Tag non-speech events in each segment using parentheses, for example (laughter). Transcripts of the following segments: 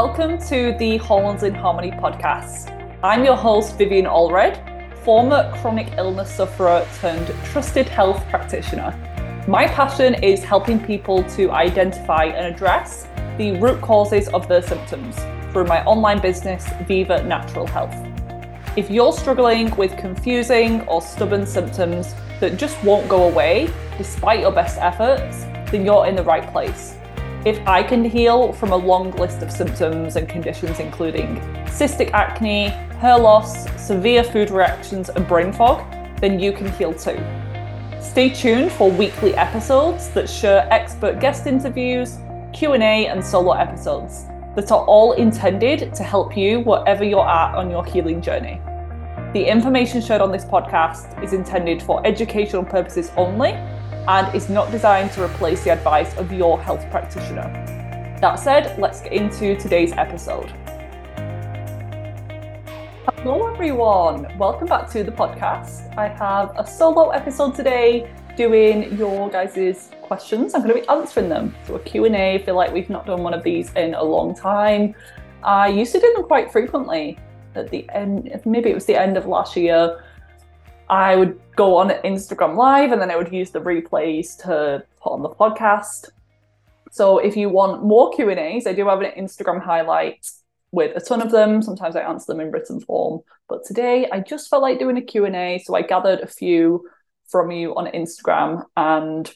Welcome to the Hormones in Harmony podcast. I'm your host, Vivien Allred, former chronic illness sufferer turned trusted health practitioner. My passion is helping people to identify and address the root causes of their symptoms through my online business, Viva Natural Health. If you're struggling with confusing or stubborn symptoms that just won't go away despite your best efforts, then you're in the right place. If I can heal from a long list of symptoms and conditions, including cystic acne, hair loss, severe food reactions, and brain fog, then you can heal too. Stay tuned for weekly episodes that share expert guest interviews, Q&A, and solo episodes that are all intended to help you wherever you're at on your healing journey. The information shared on this podcast is intended for educational purposes only and is not designed to replace the advice of your health practitioner. That said, let's get into today's episode. Hello, everyone. Welcome back to the podcast. I have a solo episode today doing your guys' questions. I'm going to be answering them. So a Q&A. I feel like we've not done one of these in a long time. I used to do them quite frequently at the end, maybe it was the end of last year. I would go on Instagram Live and then I would use the replays to put on the podcast. So if you want more Q&As, I do have an Instagram highlight with a ton of them. Sometimes I answer them in written form. But today I just felt like doing a Q&A. So I gathered a few from you on Instagram and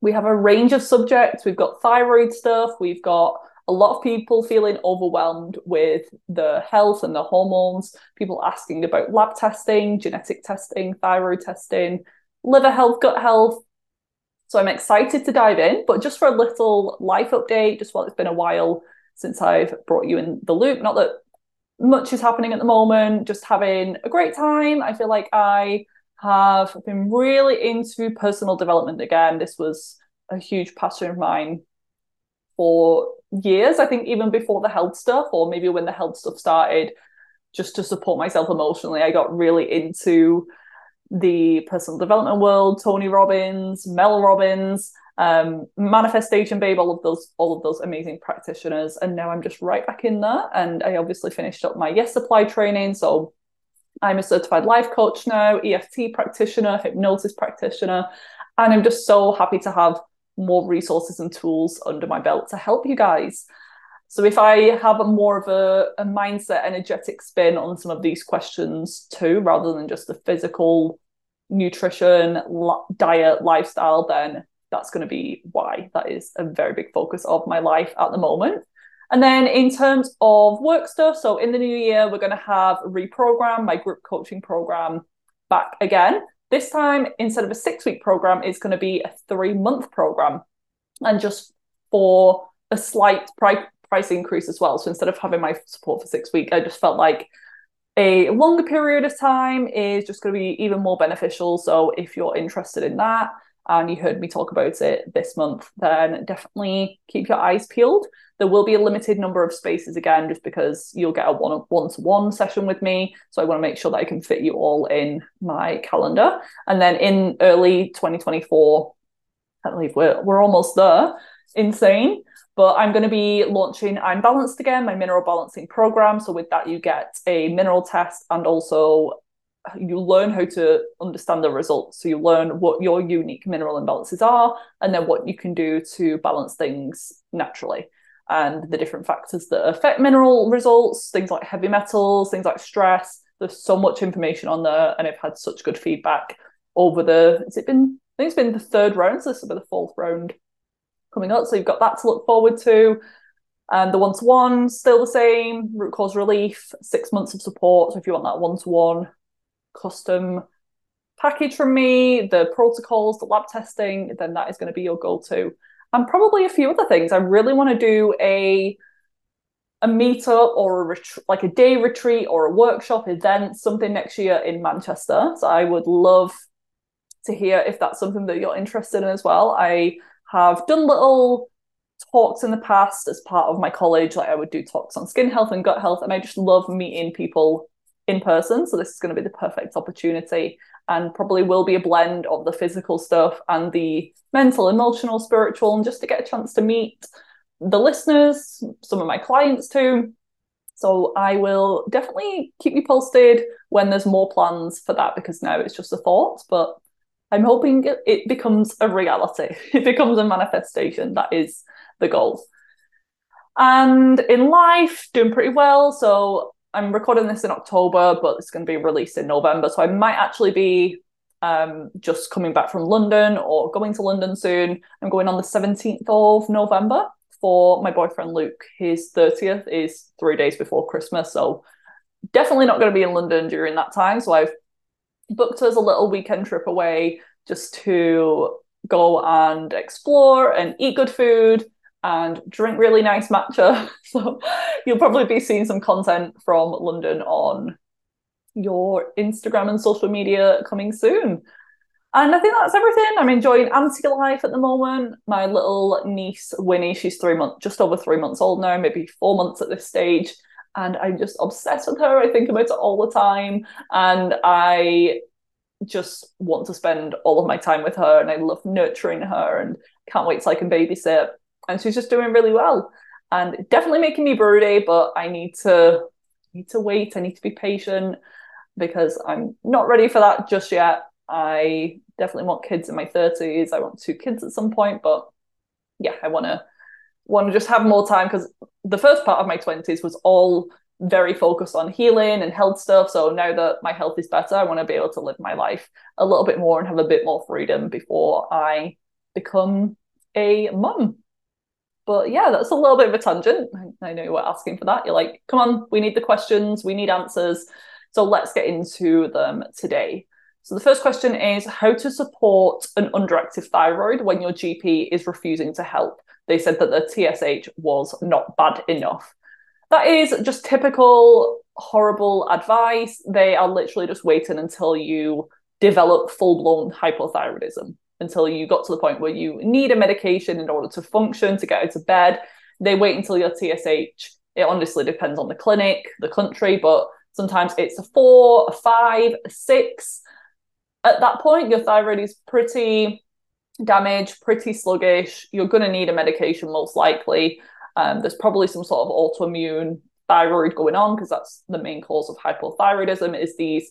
we have a range of subjects. We've got thyroid stuff. We've got a lot of people feeling overwhelmed with the health and the hormones, people asking about lab testing, genetic testing, thyroid testing, liver health, gut health. So I'm excited to dive in, but just for a little life update, just while it's been a while since I've brought you in the loop. Not that much is happening at the moment, just having a great time. I feel like I have been really into personal development again. This was a huge passion of mine for years. I think even before the health stuff, or maybe when the health stuff started, just to support myself emotionally, I got really into the personal development world. Tony Robbins, Mel Robbins, um, Manifestation Babe, all of those, all of those amazing practitioners, and now I'm just right back in there. And I obviously finished up my Yes Supply training, so I'm a certified life coach now, EFT practitioner, hypnosis practitioner, and I'm just so happy to have more resources and tools under my belt to help you guys. So if I have a more of a, a mindset, energetic spin on some of these questions too, rather than just the physical nutrition, diet, lifestyle, then that's going to be why. That is a very big focus of my life at the moment. And then in terms of work stuff, so in the new year, we're going to have reprogram my group coaching program back again. This time, instead of a six week program, it's going to be a three month program. And just for a slight price, price increase as well. So instead of having my support for six weeks, I just felt like a longer period of time is just going to be even more beneficial. So if you're interested in that, and you heard me talk about it this month, then definitely keep your eyes peeled. There will be a limited number of spaces again, just because you'll get a one to one session with me. So I want to make sure that I can fit you all in my calendar. And then in early 2024, I believe we're we're almost there. Insane. But I'm going to be launching I'm Balanced again, my mineral balancing program. So with that, you get a mineral test and also you learn how to understand the results. So you learn what your unique mineral imbalances are, and then what you can do to balance things naturally, and the different factors that affect mineral results, things like heavy metals, things like stress. There's so much information on there, and I've had such good feedback over the. Has it been? I think it's been the third round. So this will be the fourth round coming up. So you've got that to look forward to. And the one to one, still the same, root cause relief, six months of support. So if you want that one to one, custom package from me, the protocols, the lab testing, then that is going to be your goal too. And probably a few other things. I really want to do a a meetup or a ret- like a day retreat or a workshop event, something next year in Manchester. So I would love to hear if that's something that you're interested in as well. I have done little talks in the past as part of my college. Like I would do talks on skin health and gut health, and I just love meeting people in person. So this is going to be the perfect opportunity and probably will be a blend of the physical stuff and the mental, emotional, spiritual, and just to get a chance to meet the listeners, some of my clients too. So I will definitely keep you posted when there's more plans for that because now it's just a thought, but I'm hoping it becomes a reality. (laughs) It becomes a manifestation. That is the goal. And in life, doing pretty well. So I'm recording this in October, but it's going to be released in November. So I might actually be um, just coming back from London or going to London soon. I'm going on the 17th of November for my boyfriend Luke. His 30th is three days before Christmas. So definitely not going to be in London during that time. So I've booked us a little weekend trip away just to go and explore and eat good food and drink really nice matcha. (laughs) So you'll probably be seeing some content from London on your Instagram and social media coming soon. And I think that's everything. I'm enjoying anti life at the moment. My little niece Winnie, she's three months, just over three months old now, maybe four months at this stage. And I'm just obsessed with her. I think about it all the time. And I just want to spend all of my time with her. And I love nurturing her and can't wait till I can babysit. And she's just doing really well. And definitely making me broody, but I need to need to wait. I need to be patient because I'm not ready for that just yet. I definitely want kids in my 30s. I want two kids at some point, but yeah, I want to want to just have more time because the first part of my 20s was all very focused on healing and health stuff. So now that my health is better, I want to be able to live my life a little bit more and have a bit more freedom before I become a mum. But yeah, that's a little bit of a tangent. I know you were asking for that. You're like, come on, we need the questions, we need answers. So let's get into them today. So the first question is how to support an underactive thyroid when your GP is refusing to help. They said that the TSH was not bad enough. That is just typical horrible advice. They are literally just waiting until you develop full blown hypothyroidism, until you got to the point where you need a medication in order to function, to get out of bed. They wait until your TSH, it honestly depends on the clinic, the country, but sometimes it's a four, a five, a six at that point, your thyroid is pretty damaged, pretty sluggish. You're going to need a medication most likely. Um, there's probably some sort of autoimmune thyroid going on because that's the main cause of hypothyroidism is these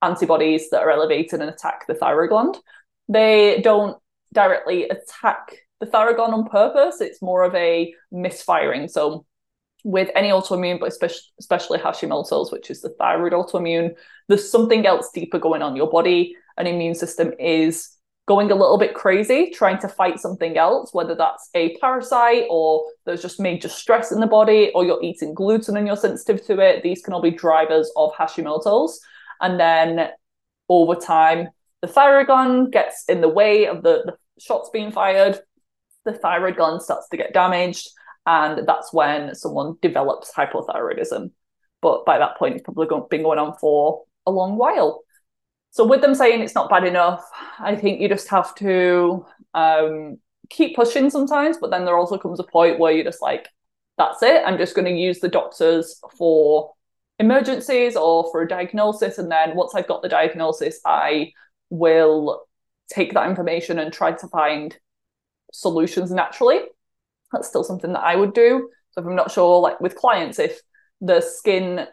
antibodies that are elevated and attack the thyroid gland. They don't directly attack the gland on purpose. It's more of a misfiring. So with any autoimmune, but especially Hashimoto's, which is the thyroid autoimmune, there's something else deeper going on. Your body and immune system is going a little bit crazy, trying to fight something else, whether that's a parasite or there's just major stress in the body, or you're eating gluten and you're sensitive to it. These can all be drivers of Hashimoto's. And then over time, the thyroid gland gets in the way of the, the shots being fired. The thyroid gland starts to get damaged and that's when someone develops hypothyroidism. But by that point, it's probably been going on for a long while. So, with them saying it's not bad enough, I think you just have to um, keep pushing sometimes. But then there also comes a point where you're just like, that's it. I'm just going to use the doctors for emergencies or for a diagnosis. And then once I've got the diagnosis, I will take that information and try to find solutions naturally that's still something that I would do. So if I'm not sure, like with clients, if the skin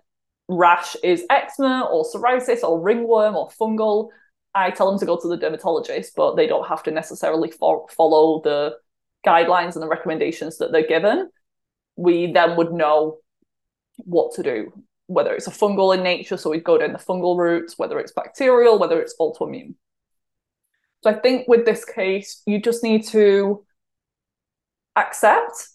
rash is eczema or psoriasis or ringworm or fungal, I tell them to go to the dermatologist, but they don't have to necessarily fo- follow the guidelines and the recommendations that they're given. We then would know what to do, whether it's a fungal in nature, so we'd go down the fungal route, whether it's bacterial, whether it's autoimmune. So I think with this case, you just need to accept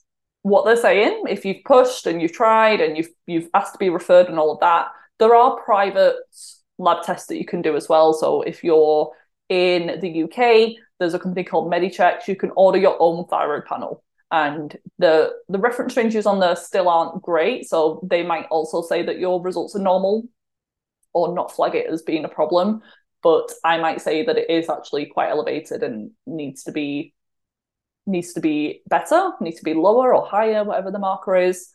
what they're saying. If you've pushed and you've tried and you've you've asked to be referred and all of that, there are private lab tests that you can do as well. So if you're in the UK, there's a company called Medichecks. You can order your own thyroid panel. And the the reference ranges on there still aren't great. So they might also say that your results are normal or not flag it as being a problem. But I might say that it is actually quite elevated and needs to be needs to be better, needs to be lower or higher, whatever the marker is.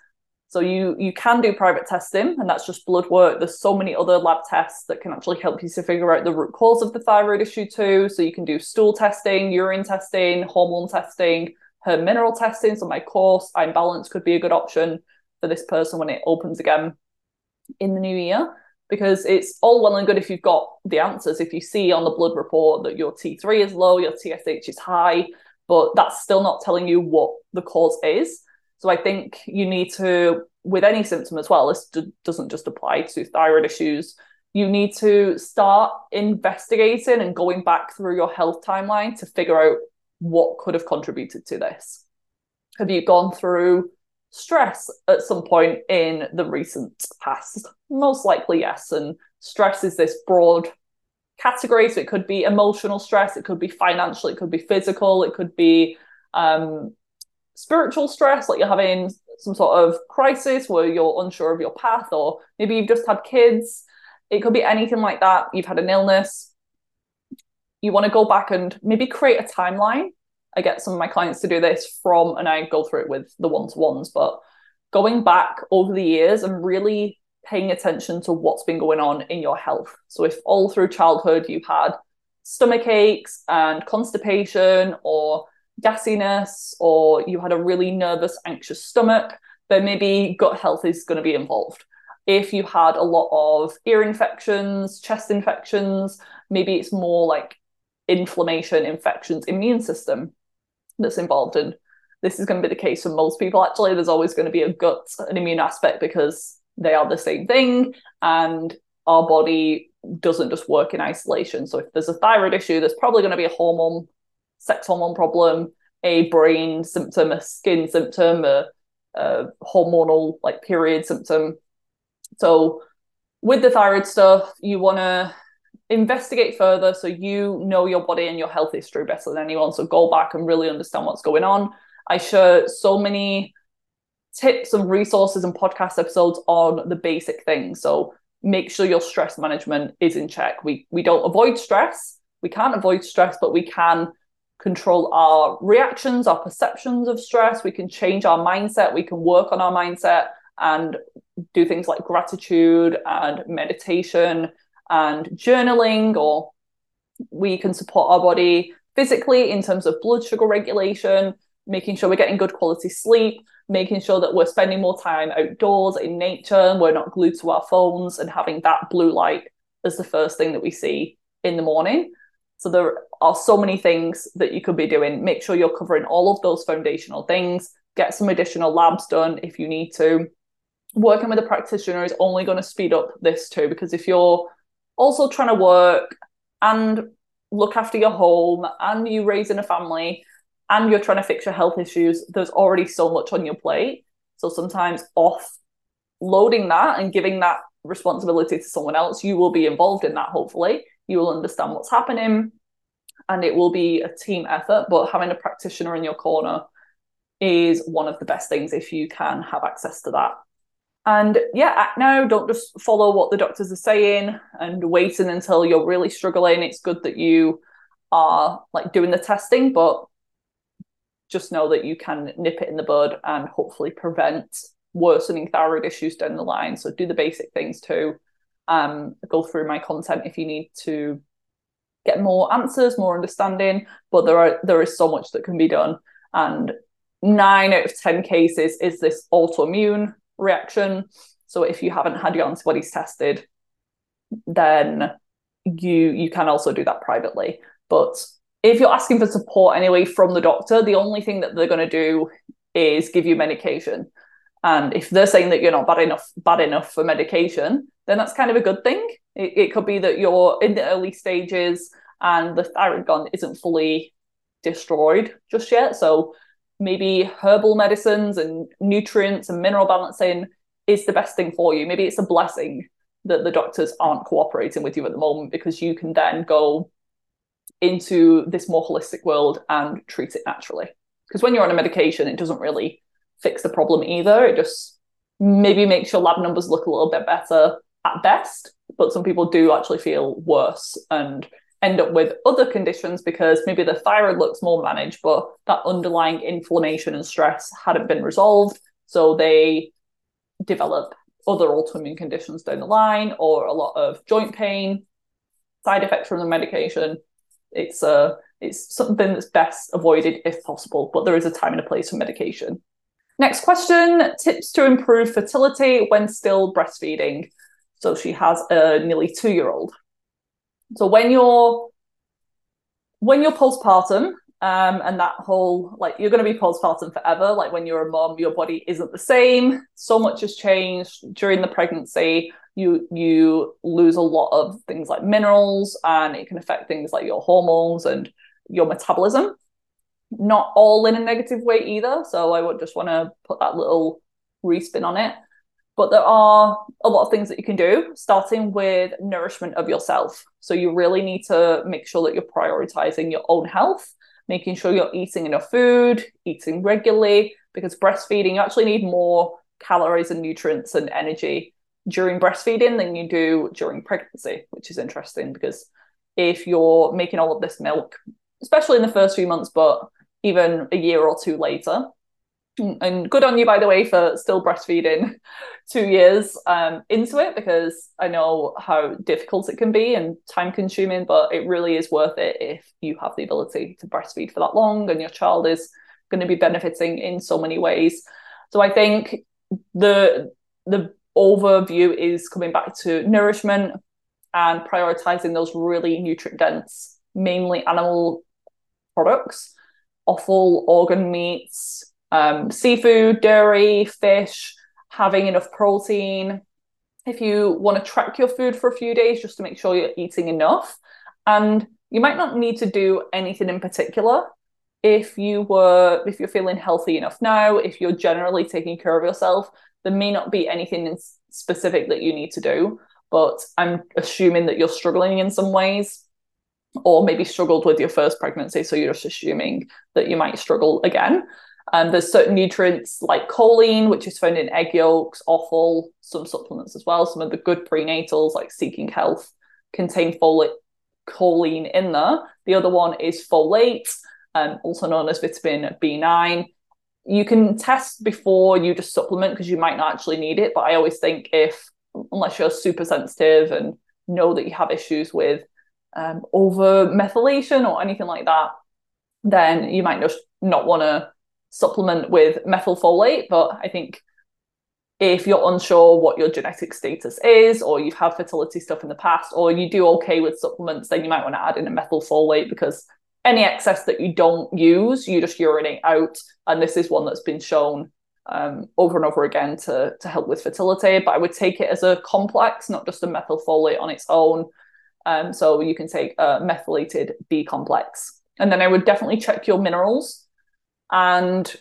So you you can do private testing, and that's just blood work. There's so many other lab tests that can actually help you to figure out the root cause of the thyroid issue too. So you can do stool testing, urine testing, hormone testing, her mineral testing. So my course, I'm Balanced, could be a good option for this person when it opens again in the new year. Because it's all well and good if you've got the answers. If you see on the blood report that your T3 is low, your TSH is high, but that's still not telling you what the cause is. So I think you need to, with any symptom as well, this d- doesn't just apply to thyroid issues. You need to start investigating and going back through your health timeline to figure out what could have contributed to this. Have you gone through stress at some point in the recent past? Most likely, yes. And stress is this broad category. So it could be emotional stress, it could be financial, it could be physical, it could be um, spiritual stress, like you're having some sort of crisis where you're unsure of your path, or maybe you've just had kids. It could be anything like that. You've had an illness. You want to go back and maybe create a timeline. I get some of my clients to do this from, and I go through it with the one to ones, but going back over the years and really paying attention to what's been going on in your health. So if all through childhood you had stomach aches and constipation or gassiness or you had a really nervous, anxious stomach, then maybe gut health is going to be involved. If you had a lot of ear infections, chest infections, maybe it's more like inflammation, infections, immune system that's involved. And this is going to be the case for most people. Actually, there's always going to be a gut and immune aspect because they are the same thing. And our body doesn't just work in isolation. So if there's a thyroid issue, there's probably going to be a hormone sex hormone problem, a brain symptom, a skin symptom, a, a hormonal like period symptom. So with the thyroid stuff, you want to investigate further so you know your body and your health history better than anyone. So go back and really understand what's going on. I share so many tips and resources and podcast episodes on the basic things. So make sure your stress management is in check. We we don't avoid stress. We can't avoid stress, but we can control our reactions, our perceptions of stress. We can change our mindset. We can work on our mindset and do things like gratitude and meditation and journaling, or we can support our body physically in terms of blood sugar regulation, making sure we're getting good quality sleep, making sure that we're spending more time outdoors in nature and we're not glued to our phones and having that blue light as the first thing that we see in the morning. So there are so many things that you could be doing. Make sure you're covering all of those foundational things. Get some additional labs done if you need to. Working with a practitioner is only going to speed up this too, because if you're also trying to work and look after your home and you raising a family and you're trying to fix your health issues, there's already so much on your plate. So sometimes off loading that and giving that responsibility to someone else, you will be involved in that, hopefully you will understand what's happening and it will be a team effort but having a practitioner in your corner is one of the best things if you can have access to that and yeah act now. Don't just follow what the doctors are saying and waiting until you're really struggling. It's good that you are like doing the testing but just know that you can nip it in the bud and hopefully prevent worsening thyroid issues down the line. So do the basic things too. Um, go through my content if you need to get more answers, more understanding. But there are there is so much that can be done, and nine out of ten cases is this autoimmune reaction. So if you haven't had your antibodies tested, then you you can also do that privately. But if you're asking for support anyway from the doctor, the only thing that they're going to do is give you medication. And if they're saying that you're not bad enough bad enough for medication, then that's kind of a good thing. It, it could be that you're in the early stages and the thyroid gland isn't fully destroyed just yet. So maybe herbal medicines and nutrients and mineral balancing is the best thing for you. Maybe it's a blessing that the doctors aren't cooperating with you at the moment because you can then go into this more holistic world and treat it naturally. Because when you're on a medication, it doesn't really fix the problem either. It just maybe makes your lab numbers look a little bit better at best, but some people do actually feel worse and end up with other conditions because maybe the thyroid looks more managed, but that underlying inflammation and stress hadn't been resolved. So they develop other autoimmune conditions down the line or a lot of joint pain, side effects from the medication. It's a it's something that's best avoided if possible, but there is a time and a place for medication. Next question tips to improve fertility when still breastfeeding. So she has a nearly two year old. So when you're when you're postpartum, um, and that whole like you're going to be postpartum forever. Like when you're a mom, your body isn't the same. So much has changed during the pregnancy. You you lose a lot of things like minerals, and it can affect things like your hormones and your metabolism. Not all in a negative way either. So I would just want to put that little respin on it. But there are a lot of things that you can do, starting with nourishment of yourself. So you really need to make sure that you're prioritizing your own health, making sure you're eating enough food, eating regularly, because breastfeeding, you actually need more calories and nutrients and energy during breastfeeding than you do during pregnancy, which is interesting because if you're making all of this milk, especially in the first few months, but even a year or two later, and good on you by the way for still breastfeeding (laughs) two years um, into it because i know how difficult it can be and time consuming but it really is worth it if you have the ability to breastfeed for that long and your child is going to be benefiting in so many ways. So i think the the overview is coming back to nourishment and prioritizing those really nutrient dense mainly animal products offal organ meats um, seafood, dairy, fish, having enough protein. If you want to track your food for a few days just to make sure you're eating enough. And you might not need to do anything in particular. If you were, if you're feeling healthy enough now, if you're generally taking care of yourself, there may not be anything specific that you need to do. But I'm assuming that you're struggling in some ways or maybe struggled with your first pregnancy. So you're just assuming that you might struggle again. Um, there's certain nutrients like choline, which is found in egg yolks, offal, some supplements as well. Some of the good prenatals like Seeking Health contain folate, choline in there. The other one is folate, um, also known as vitamin B9. You can test before you just supplement because you might not actually need it. But I always think if, unless you're super sensitive and know that you have issues with um, over methylation or anything like that, then you might just not want to supplement with methylfolate, but I think if you're unsure what your genetic status is, or you've had fertility stuff in the past, or you do okay with supplements, then you might want to add in a methylfolate because any excess that you don't use, you just urinate out. And this is one that's been shown um, over and over again to, to help with fertility. But I would take it as a complex, not just a methylfolate on its own. Um, so you can take a methylated B complex. And then I would definitely check your minerals and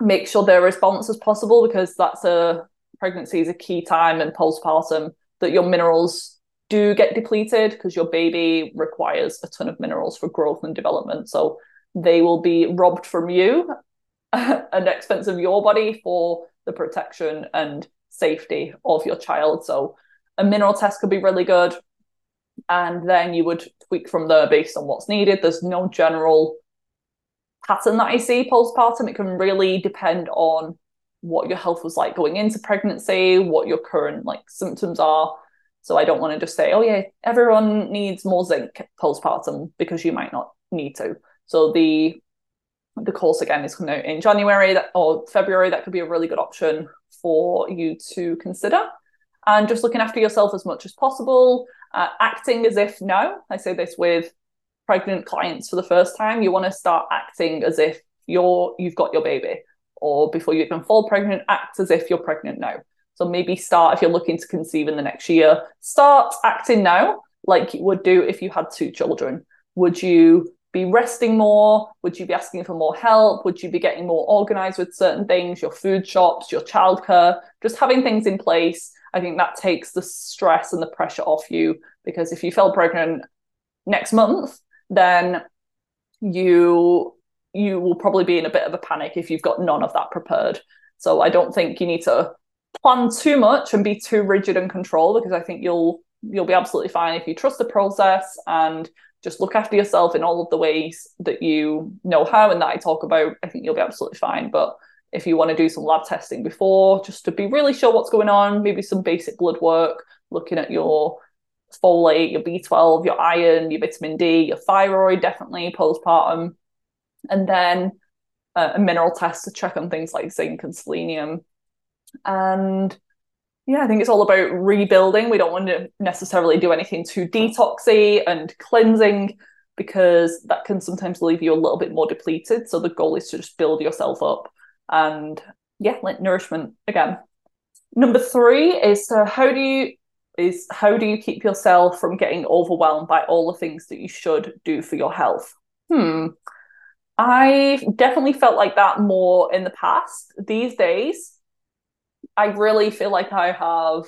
make sure they're as balanced as possible because that's a pregnancy is a key time and postpartum that your minerals do get depleted because your baby requires a ton of minerals for growth and development. So they will be robbed from you (laughs) the expense of your body for the protection and safety of your child. So a mineral test could be really good. And then you would tweak from there based on what's needed. There's no general pattern that I see postpartum. It can really depend on what your health was like going into pregnancy, what your current like symptoms are. So I don't want to just say, oh yeah, everyone needs more zinc postpartum because you might not need to. So the the course again is coming out in January that, or February. That could be a really good option for you to consider. And just looking after yourself as much as possible, uh, acting as if no. I say this with pregnant clients for the first time, you want to start acting as if you're you've got your baby, or before you even fall pregnant, act as if you're pregnant now. So maybe start if you're looking to conceive in the next year, start acting now like you would do if you had two children. Would you be resting more? Would you be asking for more help? Would you be getting more organized with certain things, your food shops, your childcare, just having things in place? I think that takes the stress and the pressure off you because if you fell pregnant next month, then you you will probably be in a bit of a panic if you've got none of that prepared. So I don't think you need to plan too much and be too rigid and control because I think you'll you'll be absolutely fine if you trust the process and just look after yourself in all of the ways that you know how and that I talk about. I think you'll be absolutely fine. But if you want to do some lab testing before, just to be really sure what's going on, maybe some basic blood work, looking at your folate, your B12, your iron, your vitamin D, your thyroid, definitely postpartum. And then uh, a mineral test to check on things like zinc and selenium. And yeah, I think it's all about rebuilding. We don't want to necessarily do anything too detoxy and cleansing because that can sometimes leave you a little bit more depleted. So the goal is to just build yourself up and yeah, like nourishment again. Number three is so how do you is how do you keep yourself from getting overwhelmed by all the things that you should do for your health? Hmm. I definitely felt like that more in the past. These days, I really feel like I have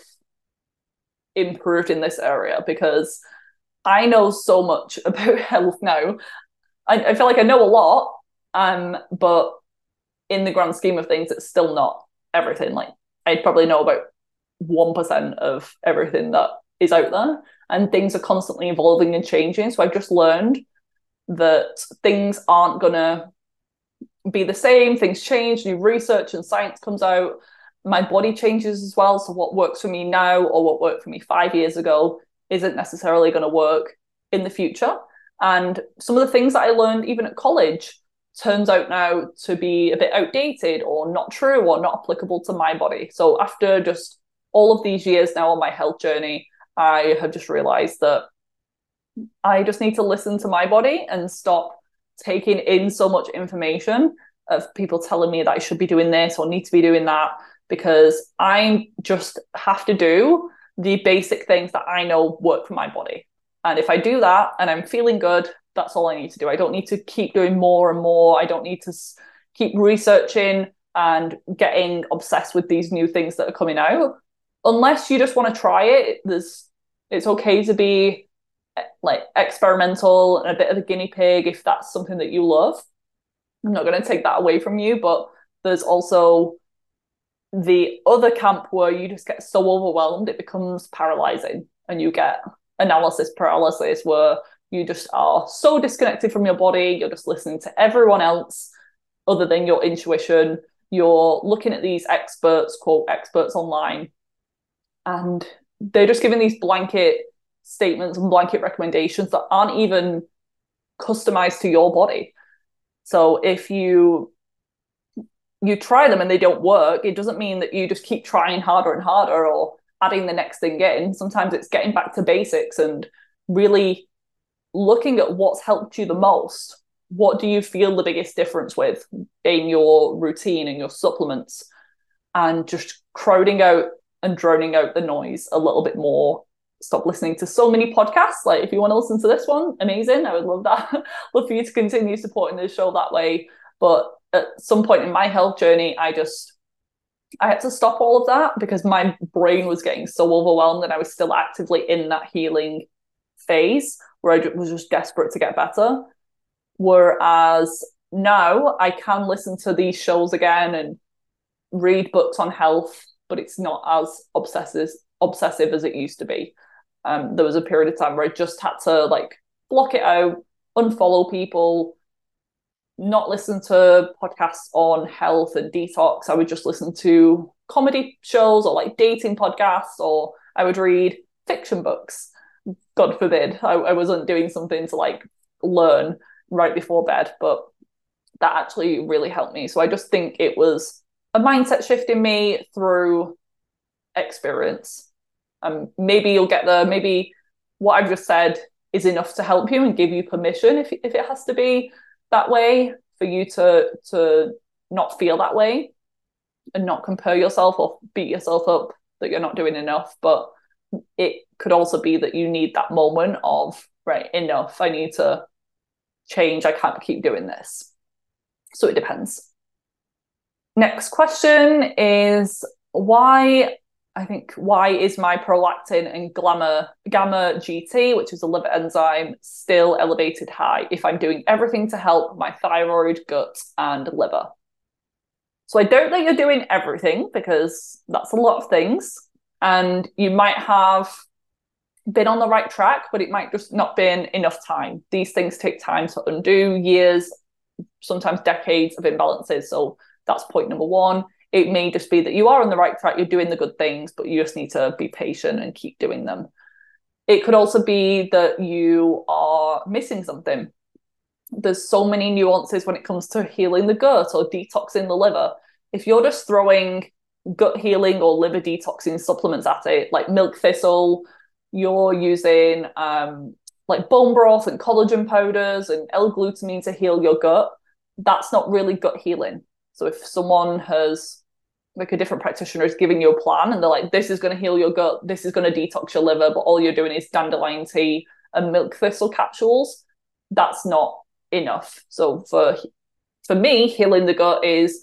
improved in this area because I know so much (laughs) about health now. I, I feel like I know a lot, um, but in the grand scheme of things, it's still not everything. Like I probably know about one percent of everything that is out there, and things are constantly evolving and changing. So I've just learned that things aren't gonna be the same. Things change, new research and science comes out. My body changes as well. So what works for me now or what worked for me five years ago isn't necessarily going to work in the future. And some of the things that I learned even at college turns out now to be a bit outdated or not true or not applicable to my body. So after just all of these years now on my health journey, I have just realized that I just need to listen to my body and stop taking in so much information of people telling me that I should be doing this or need to be doing that because I just have to do the basic things that I know work for my body. And if I do that and I'm feeling good, that's all I need to do. I don't need to keep doing more and more. I don't need to keep researching and getting obsessed with these new things that are coming out. Unless you just want to try it, there's it's okay to be eh, like experimental and a bit of a guinea pig if that's something that you love. I'm not going to take that away from you, but there's also the other camp where you just get so overwhelmed it becomes paralyzing and you get analysis paralysis where you just are so disconnected from your body. You're just listening to everyone else other than your intuition. You're looking at these experts, quote, experts online, and they're just giving these blanket statements and blanket recommendations that aren't even customized to your body. So if you you try them and they don't work, it doesn't mean that you just keep trying harder and harder or adding the next thing in. Sometimes it's getting back to basics and really looking at what's helped you the most what do you feel the biggest difference with in your routine and your supplements and just crowding out and droning out the noise a little bit more. Stop listening to so many podcasts. Like if you want to listen to this one amazing i would love that. (laughs) Love for you to continue supporting the show that way. But at some point in my health journey i just I had to stop all of that because my brain was getting so overwhelmed and I was still actively in that healing phase where I was just desperate to get better. Whereas now I can listen to these shows again and read books on health, but it's not as obsessive obsessive as it used to be. Um, there was a period of time where I just had to like block it out, unfollow people, not listen to podcasts on health and detox. I would just listen to comedy shows or like dating podcasts, or I would read fiction books. God forbid I, I wasn't doing something to like learn right before bed, but that actually really helped me. So I just think it was a mindset shift in me through experience. Um, maybe you'll get there. Maybe what I've just said is enough to help you and give you permission if if it has to be that way for you to to not feel that way and not compare yourself or beat yourself up that you're not doing enough. But it could also be that you need that moment of right enough i need to change i can't keep doing this so it depends next question is why i think why is my prolactin and gamma gamma gt which is a liver enzyme still elevated high if i'm doing everything to help my thyroid gut and liver so i don't think you're doing everything because that's a lot of things and you might have been on the right track, but it might just not been enough time. These things take time to undo, years, sometimes decades of imbalances. So that's point number one. It may just be that you are on the right track, you're doing the good things, but you just need to be patient and keep doing them. It could also be that you are missing something. There's so many nuances when it comes to healing the gut or detoxing the liver. If you're just throwing gut healing or liver detoxing supplements at it, like milk thistle, you're using um, like bone broth and collagen powders and L-glutamine to heal your gut, that's not really gut healing. So if someone has like a different practitioner is giving you a plan and they're like, this is going to heal your gut, this is going to detox your liver, but all you're doing is dandelion tea and milk thistle capsules, that's not enough. So for for me, healing the gut is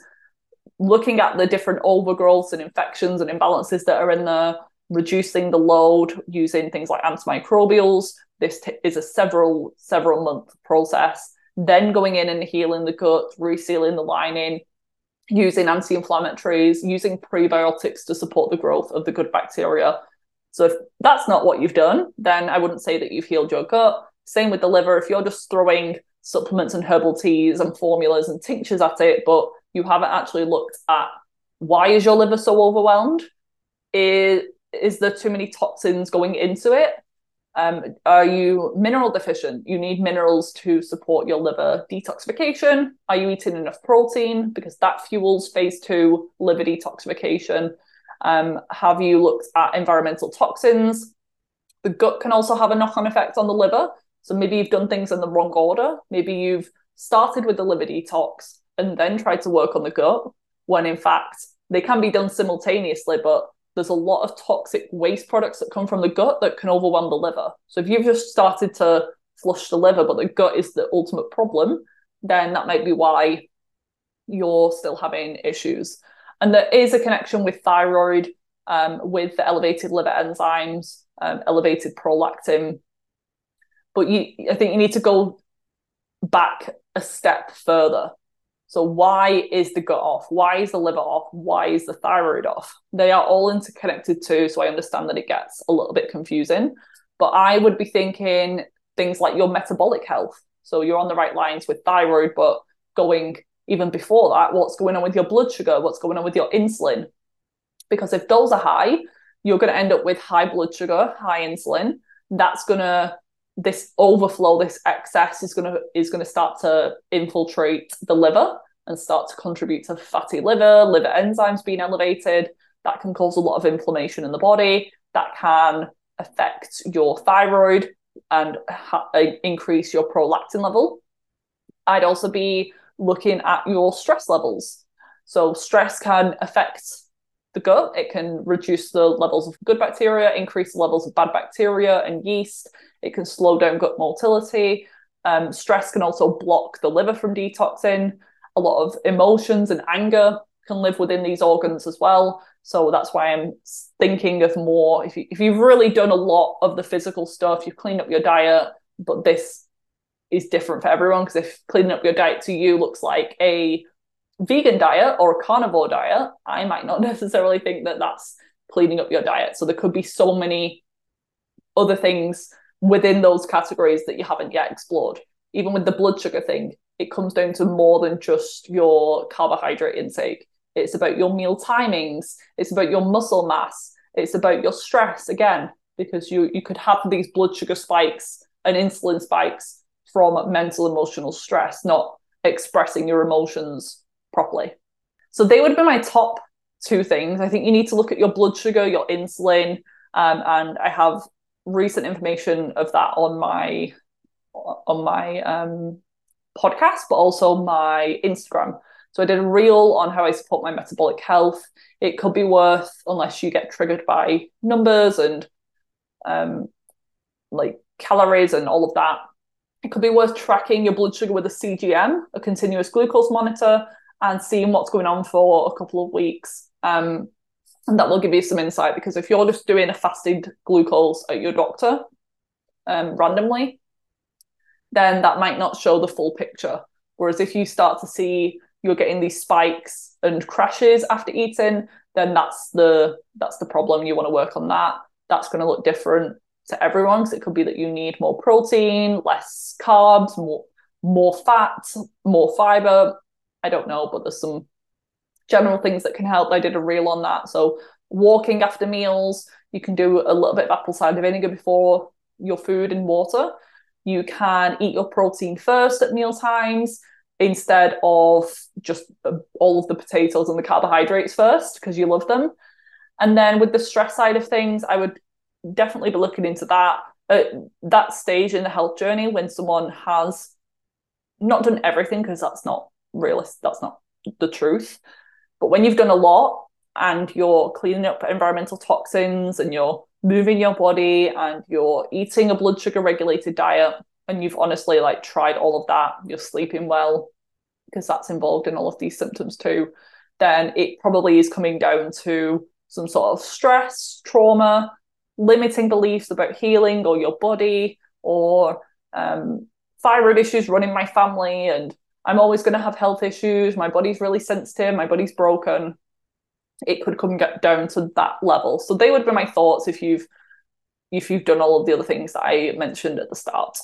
looking at the different overgrowths and infections and imbalances that are in there, reducing the load using things like antimicrobials. This t- is a several several month process. Then going in and healing the gut, resealing the lining, using anti-inflammatories, using prebiotics to support the growth of the good bacteria. So if that's not what you've done, then I wouldn't say that you've healed your gut. Same with the liver. If you're just throwing supplements and herbal teas and formulas and tinctures at it, but you haven't actually looked at why is your liver so overwhelmed? Is, is there too many toxins going into it? Um, are you mineral deficient? You need minerals to support your liver detoxification. Are you eating enough protein? Because that fuels phase two liver detoxification. Um, have you looked at environmental toxins? The gut can also have a knock on effect on the liver. So maybe you've done things in the wrong order. Maybe you've started with the liver detox and then tried to work on the gut, when in fact they can be done simultaneously, but there's a lot of toxic waste products that come from the gut that can overwhelm the liver. So if you've just started to flush the liver, but the gut is the ultimate problem, then that might be why you're still having issues. And there is a connection with thyroid, um, with the elevated liver enzymes, um, elevated prolactin. But you, I think you need to go back a step further so why is the gut off? Why is the liver off? Why is the thyroid off? They are all interconnected too. So I understand that it gets a little bit confusing. But I would be thinking things like your metabolic health. So you're on the right lines with thyroid, but going even before that, what's going on with your blood sugar? What's going on with your insulin? Because if those are high, you're going to end up with high blood sugar, high insulin. That's going to this overflow, this excess is gonna is gonna start to infiltrate the liver and start to contribute to fatty liver, liver enzymes being elevated. That can cause a lot of inflammation in the body. That can affect your thyroid and ha- uh, increase your prolactin level. I'd also be looking at your stress levels. So stress can affect the gut. It can reduce the levels of good bacteria, increase the levels of bad bacteria and yeast. It can slow down gut motility. Um, stress can also block the liver from detoxing. A lot of emotions and anger can live within these organs as well. So that's why I'm thinking of more. If, you, if you've really done a lot of the physical stuff, you've cleaned up your diet, but this is different for everyone because if cleaning up your diet to you looks like a vegan diet or a carnivore diet, I might not (laughs) necessarily think that that's cleaning up your diet. So there could be so many other things within those categories that you haven't yet explored. Even with the blood sugar thing, it comes down to more than just your carbohydrate intake. It's about your meal timings, it's about your muscle mass, it's about your stress again, because you you could have these blood sugar spikes and insulin spikes from mental emotional stress, not expressing your emotions properly. So they would be my top two things. I think you need to look at your blood sugar, your insulin, um, and I have recent information of that on my on my um, podcast, but also my Instagram. So I did a reel on how I support my metabolic health. It could be worth, unless you get triggered by numbers and um, like calories and all of that, it could be worth tracking your blood sugar with a CGM, a continuous glucose monitor, and seeing what's going on for a couple of weeks. Um, and that will give you some insight because if you're just doing a fasted glucose at your doctor um, randomly, then that might not show the full picture. Whereas if you start to see you're getting these spikes and crashes after eating, then that's the that's the problem. You want to work on that. That's going to look different to everyone because it could be that you need more protein, less carbs, more more fat, more fiber. I don't know, but there's some general things that can help. I did a reel on that. So walking after meals, You can do a little bit of apple cider vinegar before your food and water. You can eat your protein first at meal times instead of just all of the potatoes and the carbohydrates first because you love them. And then with the stress side of things, I would definitely be looking into that at that stage in the health journey when someone has not done everything because that's not realist that's not the truth but when you've done a lot and you're cleaning up environmental toxins and you're moving your body and you're eating a blood sugar regulated diet and you've honestly like tried all of that you're sleeping well because that's involved in all of these symptoms too then it probably is coming down to some sort of stress trauma limiting beliefs about healing or your body or um, thyroid issues running my family and I'm always going to have health issues. My body's really sensitive. My body's broken. It could come get down to that level. So they would be my thoughts if you've if you've done all of the other things that I mentioned at the start.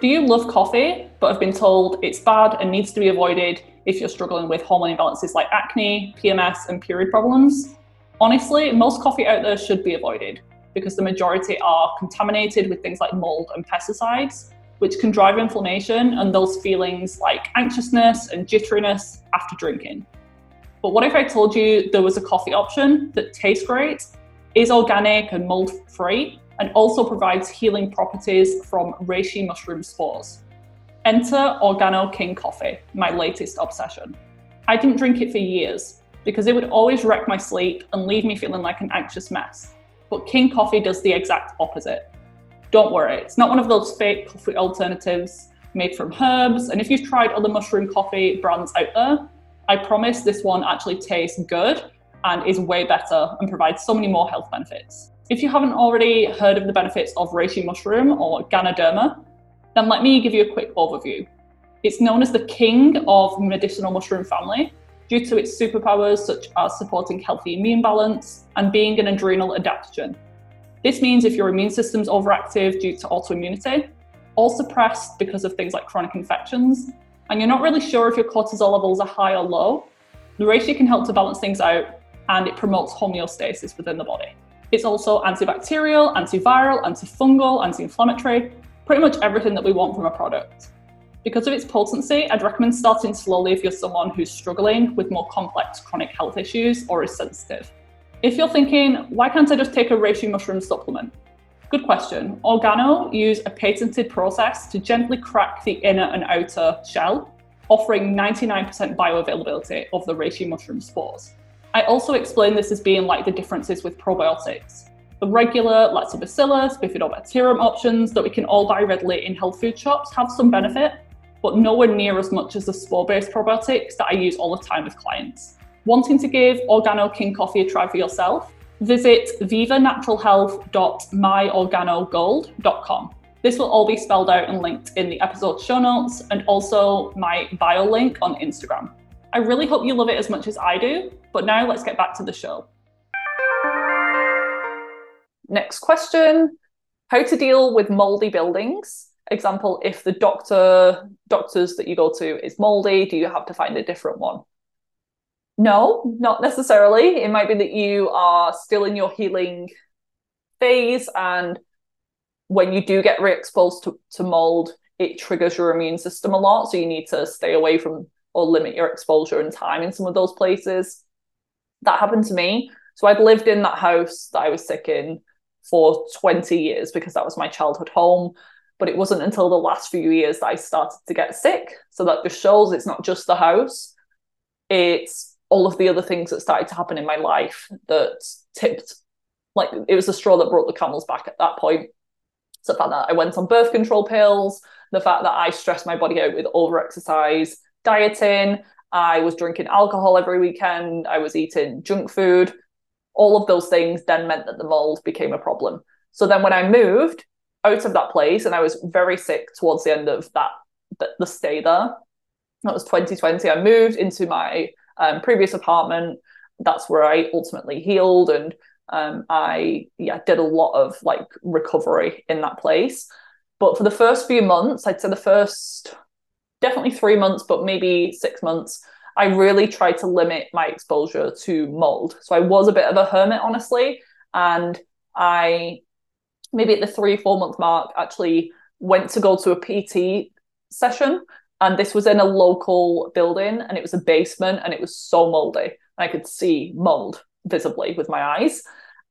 Do you love coffee but have been told it's bad and needs to be avoided if you're struggling with hormone imbalances like acne, PMS, and period problems? Honestly, most coffee out there should be avoided because the majority are contaminated with things like mold and pesticides, which can drive inflammation and those feelings like anxiousness and jitteriness after drinking. But what if I told you there was a coffee option that tastes great, is organic and mold free, and also provides healing properties from reishi mushroom spores? Enter Organo King Coffee, my latest obsession. I didn't drink it for years, because it would always wreck my sleep and leave me feeling like an anxious mess. But King Coffee does the exact opposite. Don't worry, it's not one of those fake coffee alternatives made from herbs. And if you've tried other mushroom coffee brands out there, I promise this one actually tastes good and is way better and provides so many more health benefits. If you haven't already heard of the benefits of reishi mushroom or Ganoderma, then let me give you a quick overview. It's known as the king of medicinal mushroom family due to its superpowers such as supporting healthy immune balance and being an adrenal adaptogen. This means if your immune system's overactive due to autoimmunity, or suppressed because of things like chronic infections, and you're not really sure if your cortisol levels are high or low, reishi can help to balance things out and it promotes homeostasis within the body. It's also antibacterial, antiviral, antifungal, anti inflammatory, pretty much everything that we want from a product. Because of its potency, I'd recommend starting slowly if you're someone who's struggling with more complex chronic health issues or is sensitive. If you're thinking, why can't I just take a reishi mushroom supplement? Good question. Organo use a patented process to gently crack the inner and outer shell, offering 99% bioavailability of the reishi mushroom spores. I also explain this as being like the differences with probiotics. The regular Lactobacillus, Bifidobacterium options that we can all buy readily in health food shops have some benefit, but nowhere near as much as the spore based probiotics that I use all the time with clients. Wanting to give Organo King Coffee a try for yourself? Visit vivanaturalhealth.myorganogold.com. This will all be spelled out and linked in the episode show notes and also my bio link on Instagram. I really hope you love it as much as I do, but now let's get back to the show. Next question How to deal with moldy buildings? example, if the doctor doctors that you go to is moldy, do you have to find a different one? No, not necessarily. It might be that you are still in your healing phase, and when you do get re-exposed to, to mold, it triggers your immune system a lot. So you need to stay away from or limit your exposure and time in some of those places. That happened to me. So I'd lived in that house that I was sick in for 20 years because that was my childhood home. But it wasn't until the last few years that I started to get sick. So that just shows it's not just the house, it's all of the other things that started to happen in my life that tipped, like it was the straw that brought the camel's back at that point. So the fact that I went on birth control pills, the fact that I stressed my body out with over exercise, dieting, I was drinking alcohol every weekend, I was eating junk food. All of those things then meant that the mold became a problem. So then when I moved, out of that place and I was very sick towards the end of that the, the stay there. That was 2020. I moved into my um, previous apartment. That's where I ultimately healed and um, I yeah did a lot of like recovery in that place. But for the first few months, I'd say the first definitely three months, but maybe six months, I really tried to limit my exposure to mold. So I was a bit of a hermit, honestly. And I, maybe at the three, four month mark, actually went to go to a PT session. And this was in a local building and it was a basement and it was so moldy. I could see mold visibly with my eyes.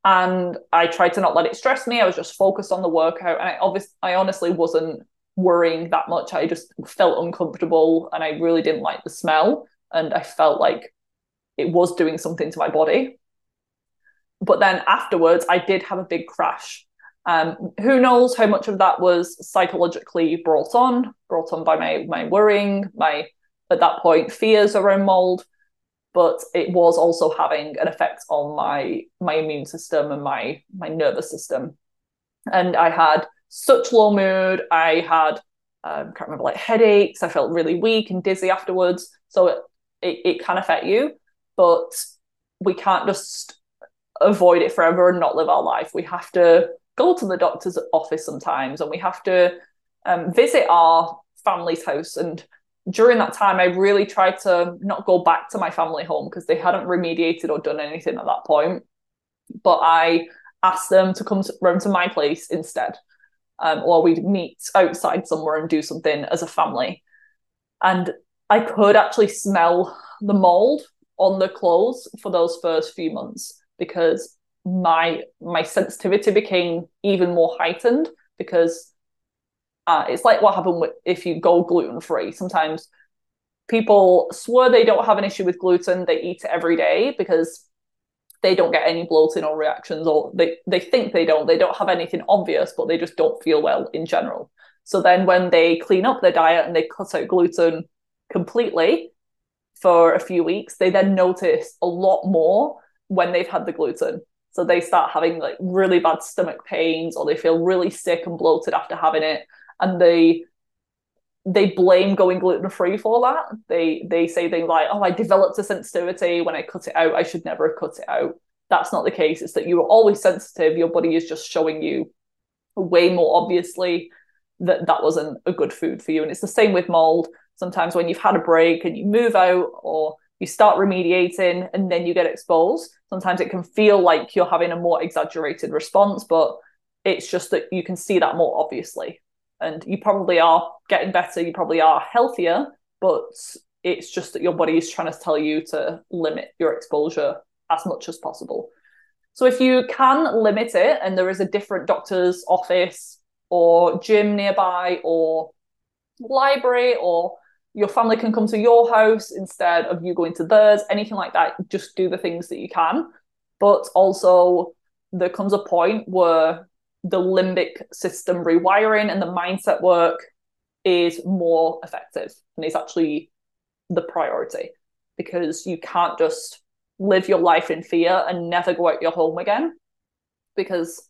And I tried to not let it stress me. I was just focused on the workout. And I obviously I honestly wasn't worrying that much. I just felt uncomfortable and I really didn't like the smell. And I felt like it was doing something to my body. But then afterwards, I did have a big crash. Um, who knows how much of that was psychologically brought on, brought on by my my worrying, my at that point fears around mold, but it was also having an effect on my my immune system and my my nervous system. And I had such low mood. I had um, can't remember like headaches. I felt really weak and dizzy afterwards. So it, it, it can affect you, but we can't just avoid it forever and not live our life. We have to go to the doctor's office sometimes and we have to um, visit our family's house. And during that time, I really tried to not go back to my family home because they hadn't remediated or done anything at that point. But I asked them to come round to my place instead um, or we'd meet outside somewhere and do something as a family. And I could actually smell the mold on the clothes for those first few months because my my sensitivity became even more heightened because uh, it's like what happened with, if you go gluten free. Sometimes people swear they don't have an issue with gluten, they eat it every day because they don't get any bloating or reactions or they, they think they don't. They don't have anything obvious but they just don't feel well in general. So then when they clean up their diet and they cut out gluten completely for a few weeks they then notice a lot more when they've had the gluten so they start having like really bad stomach pains or they feel really sick and bloated after having it and they they blame going gluten free for that. They they say things like, "Oh, I developed a sensitivity when I cut it out. I should never have cut it out." That's not the case. It's that you were always sensitive. Your body is just showing you way more obviously that that wasn't a good food for you. And it's the same with mold. Sometimes when you've had a break and you move out or you start remediating and then you get exposed, sometimes it can feel like you're having a more exaggerated response, but it's just that you can see that more obviously and you probably are getting better, you probably are healthier, but it's just that your body is trying to tell you to limit your exposure as much as possible. So if you can limit it and there is a different doctor's office or gym nearby or library or your family can come to your house instead of you going to theirs, anything like that, just do the things that you can. But also there comes a point where the limbic system rewiring and the mindset work is more effective and is actually the priority because you can't just live your life in fear and never go out your home again because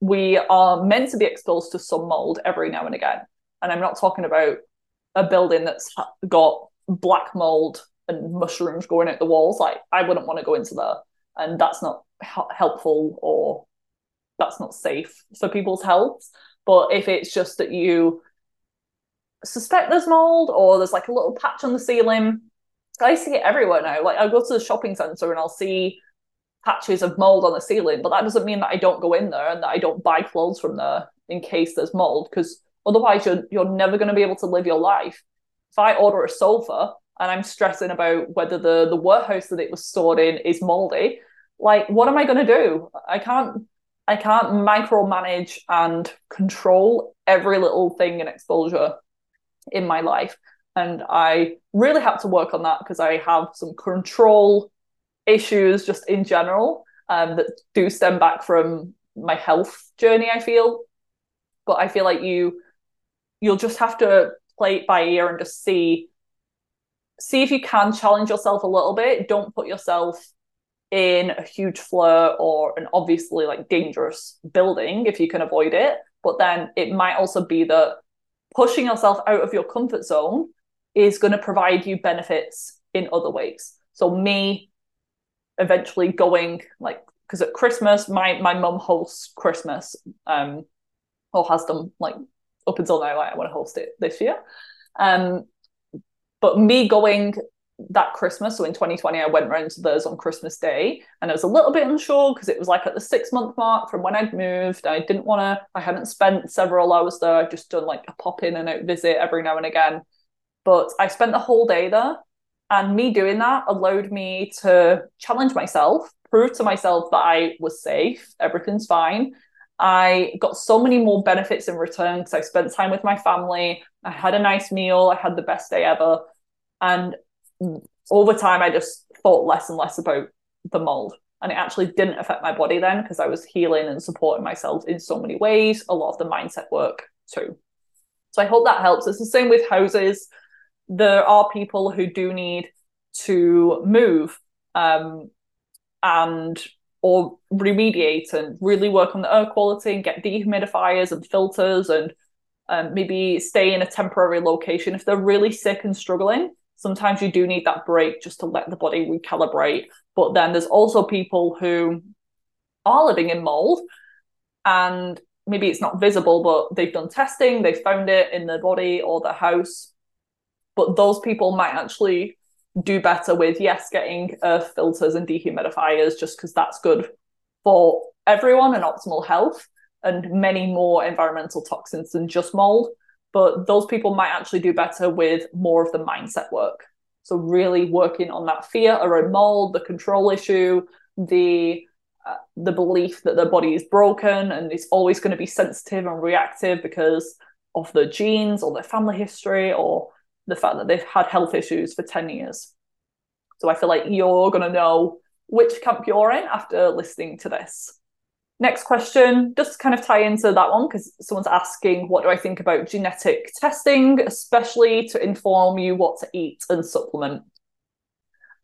we are meant to be exposed to some mold every now and again and i'm not talking about a building that's got black mold and mushrooms growing out the walls like i wouldn't want to go into there and that's not helpful or that's not safe for people's health. But if it's just that you suspect there's mold or there's like a little patch on the ceiling, I see it everywhere now. Like I go to the shopping center and I'll see patches of mold on the ceiling, but that doesn't mean that I don't go in there and that I don't buy clothes from there in case there's mold because otherwise you're you're never going to be able to live your life. If I order a sofa and I'm stressing about whether the the warehouse that it was stored in is moldy, like what am I going to do? I can't I can't micromanage and control every little thing in exposure in my life. And I really had to work on that because I have some control issues just in general um, that do stem back from my health journey, I feel. But I feel like you you'll just have to play it by ear and just see see if you can challenge yourself a little bit. Don't put yourself in a huge flare or an obviously like dangerous building if you can avoid it. But then it might also be that pushing yourself out of your comfort zone is going to provide you benefits in other ways. So me eventually going like because at Christmas my my mum hosts Christmas um or has done like up until now like, I want to host it this year. Um but me going that Christmas, so in 2020, I went round to theirs on Christmas Day, and I was a little bit unsure because it was like at the six month mark from when I'd moved. I didn't want to, I hadn't spent several hours there. I'd just done like a pop in and out visit every now and again. But I spent the whole day there, and me doing that allowed me to challenge myself, prove to myself that I was safe, everything's fine. I got so many more benefits in return because I spent time with my family. I had a nice meal. I had the best day ever. And over time, I just thought less and less about the mold. And it actually didn't affect my body then because I was healing and supporting myself in so many ways, a lot of the mindset work too. So I hope that helps. It's the same with houses. There are people who do need to move um, and or remediate and really work on the air quality and get dehumidifiers and filters and um, maybe stay in a temporary location if they're really sick and struggling sometimes you do need that break just to let the body recalibrate. But then there's also people who are living in mold and maybe it's not visible, but they've done testing, they found it in their body or their house. But those people might actually do better with, yes, getting uh, filters and dehumidifiers just because that's good for everyone and optimal health and many more environmental toxins than just mold but those people might actually do better with more of the mindset work. So really working on that fear around mold, the control issue, the uh, the belief that their body is broken and it's always going to be sensitive and reactive because of their genes or their family history or the fact that they've had health issues for 10 years. So I feel like you're going to know which camp you're in after listening to this. Next question, just kind of tie into that one because someone's asking, what do I think about genetic testing, especially to inform you what to eat and supplement?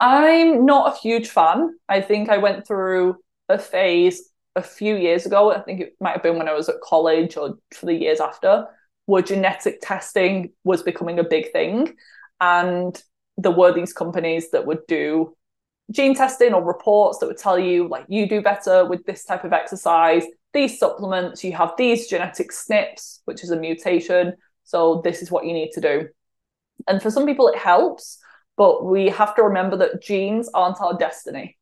I'm not a huge fan. I think I went through a phase a few years ago. I think it might have been when I was at college or for the years after, where genetic testing was becoming a big thing. And there were these companies that would do gene testing or reports that would tell you like you do better with this type of exercise. These supplements you have these genetic SNPs which is a mutation. So this is what you need to do. And for some people it helps but we have to remember that genes aren't our destiny.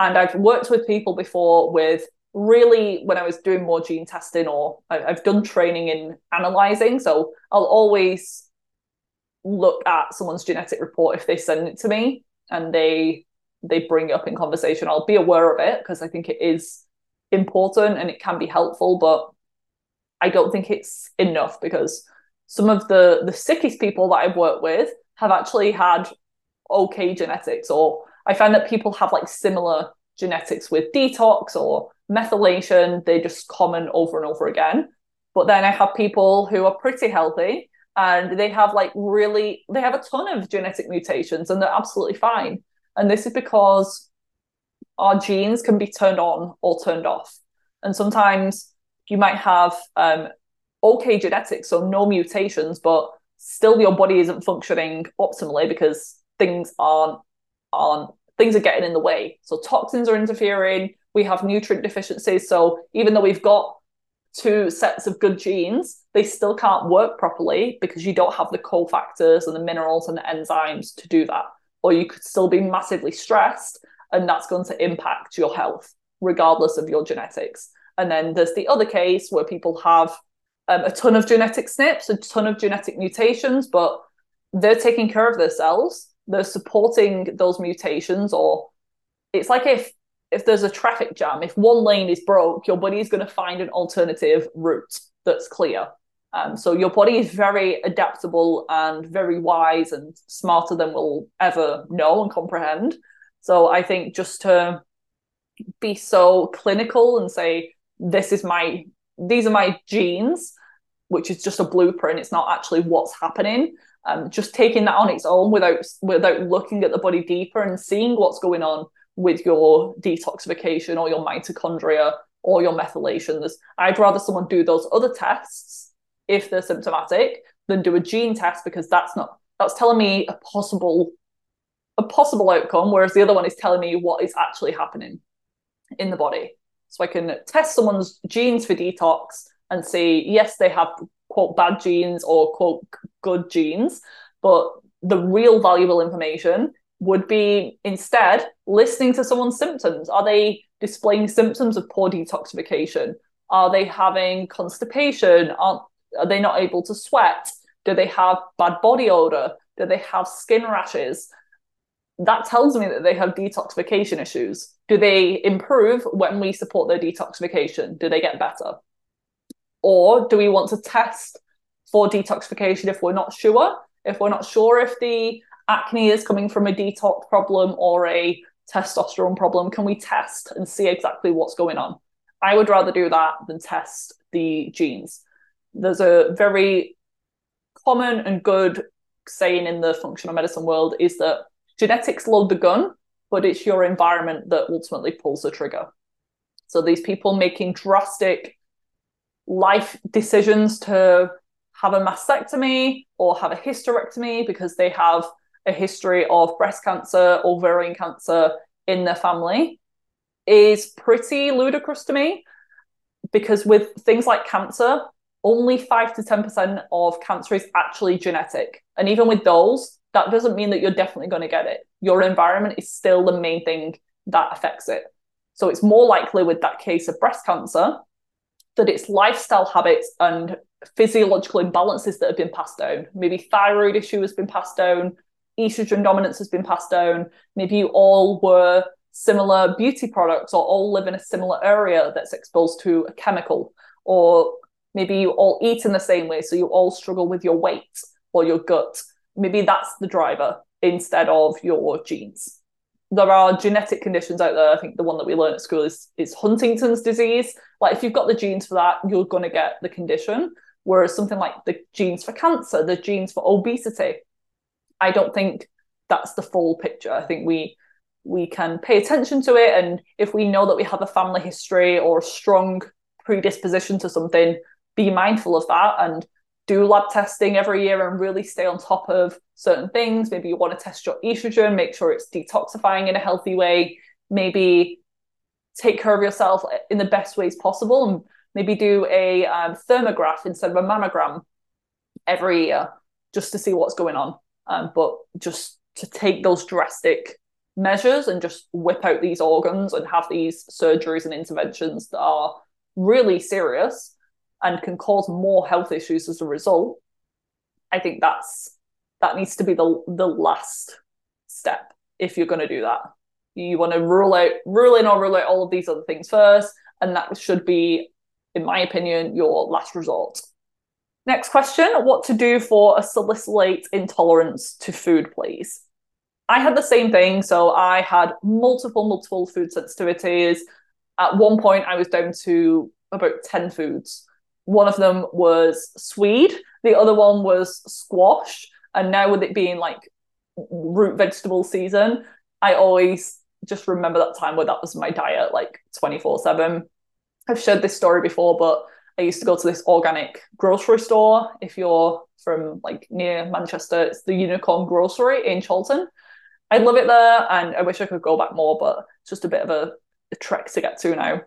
And i've worked with people before with really when i was doing more gene testing or i've done training in analyzing so i'll always look at someone's genetic report if they send it to me and they they bring up in conversation. I'll be aware of it because I think it is important and it can be helpful, but I don't think it's enough because some of the the sickest people that I've worked with have actually had okay genetics, or I find that people have like similar genetics with detox or methylation. They're just common over and over again. But then I have people who are pretty healthy and they have like really they have a ton of genetic mutations and they're absolutely fine and this is because our genes can be turned on or turned off. And sometimes you might have um, okay genetics, so no mutations, but still your body isn't functioning optimally because things aren't aren't things are getting in the way. So toxins are interfering. We have nutrient deficiencies. So even though we've got two sets of good genes, they still can't work properly because you don't have the cofactors and the minerals and the enzymes to do that or you could still be massively stressed and that's going to impact your health regardless of your genetics and then there's the other case where people have um, a ton of genetic SNPs a ton of genetic mutations but they're taking care of their cells. they're supporting those mutations or it's like if if there's a traffic jam if one lane is broke your body is going to find an alternative route that's clear um, so your body is very adaptable and very wise and smarter than we'll ever know and comprehend. So I think just to be so clinical and say, this is my, these are my genes, which is just a blueprint. It's not actually what's happening. Um, just taking that on its own without without looking at the body deeper and seeing what's going on with your detoxification or your mitochondria or your methylations. I'd rather someone do those other tests if they're symptomatic than do a gene test because that's not that's telling me a possible a possible outcome whereas the other one is telling me what is actually happening in the body so i can test someone's genes for detox and see yes they have quote bad genes or quote good genes but the real valuable information would be instead listening to someone's symptoms. Are they displaying symptoms of poor detoxification? Are they having constipation? Are, are they not able to sweat? Do they have bad body odor? Do they have skin rashes? That tells me that they have detoxification issues. Do they improve when we support their detoxification? Do they get better? Or do we want to test for detoxification if we're not sure? If we're not sure if the acne is coming from a detox problem or a testosterone problem, can we test and see exactly what's going on? I would rather do that than test the genes. There's a very common and good saying in the functional medicine world is that genetics load the gun, but it's your environment that ultimately pulls the trigger. So these people making drastic life decisions to have a mastectomy or have a hysterectomy because they have a history of breast cancer, or ovarian cancer in their family is pretty ludicrous to me because with things like cancer, only 5 to 10% of cancer is actually genetic. And even with those, that doesn't mean that you're definitely going to get it. Your environment is still the main thing that affects it. So it's more likely with that case of breast cancer that it's lifestyle habits and physiological imbalances that have been passed down. Maybe thyroid issue has been passed down, estrogen dominance has been passed down. Maybe you all were similar beauty products or all live in a similar area that's exposed to a chemical. Or maybe you all eat in the same way, so you all struggle with your weight or your gut. Maybe that's the driver instead of your genes. There are genetic conditions out there. I think the one that we learn at school is, is Huntington's disease. Like if you've got the genes for that, you're going to get the condition. Whereas something like the genes for cancer, the genes for obesity, I don't think that's the full picture. I think we we can pay attention to it, and if we know that we have a family history or a strong predisposition to something, be mindful of that and do lab testing every year and really stay on top of certain things. Maybe you want to test your estrogen, make sure it's detoxifying in a healthy way. Maybe take care of yourself in the best ways possible and maybe do a um, thermograph instead of a mammogram every year just to see what's going on um, but just to take those drastic measures and just whip out these organs and have these surgeries and interventions that are really serious and can cause more health issues as a result i think that's that needs to be the the last step if you're going to do that. You want to rule out rule in or rule out all of these other things first and that should be in my opinion your last resort Next question What to do for a salicylate intolerance to food, please? I had the same thing. So I had multiple, multiple food sensitivities. At one point, I was down to about 10 foods. One of them was swede, the other one was squash. And now, with it being like root vegetable season, I always just remember that time where that was my diet, like 24 7. I've shared this story before, but I used to go to this organic grocery store. If you're from like near Manchester, it's the Unicorn Grocery in Chorlton. I love it there, and I wish I could go back more, but it's just a bit of a, a trek to get to now.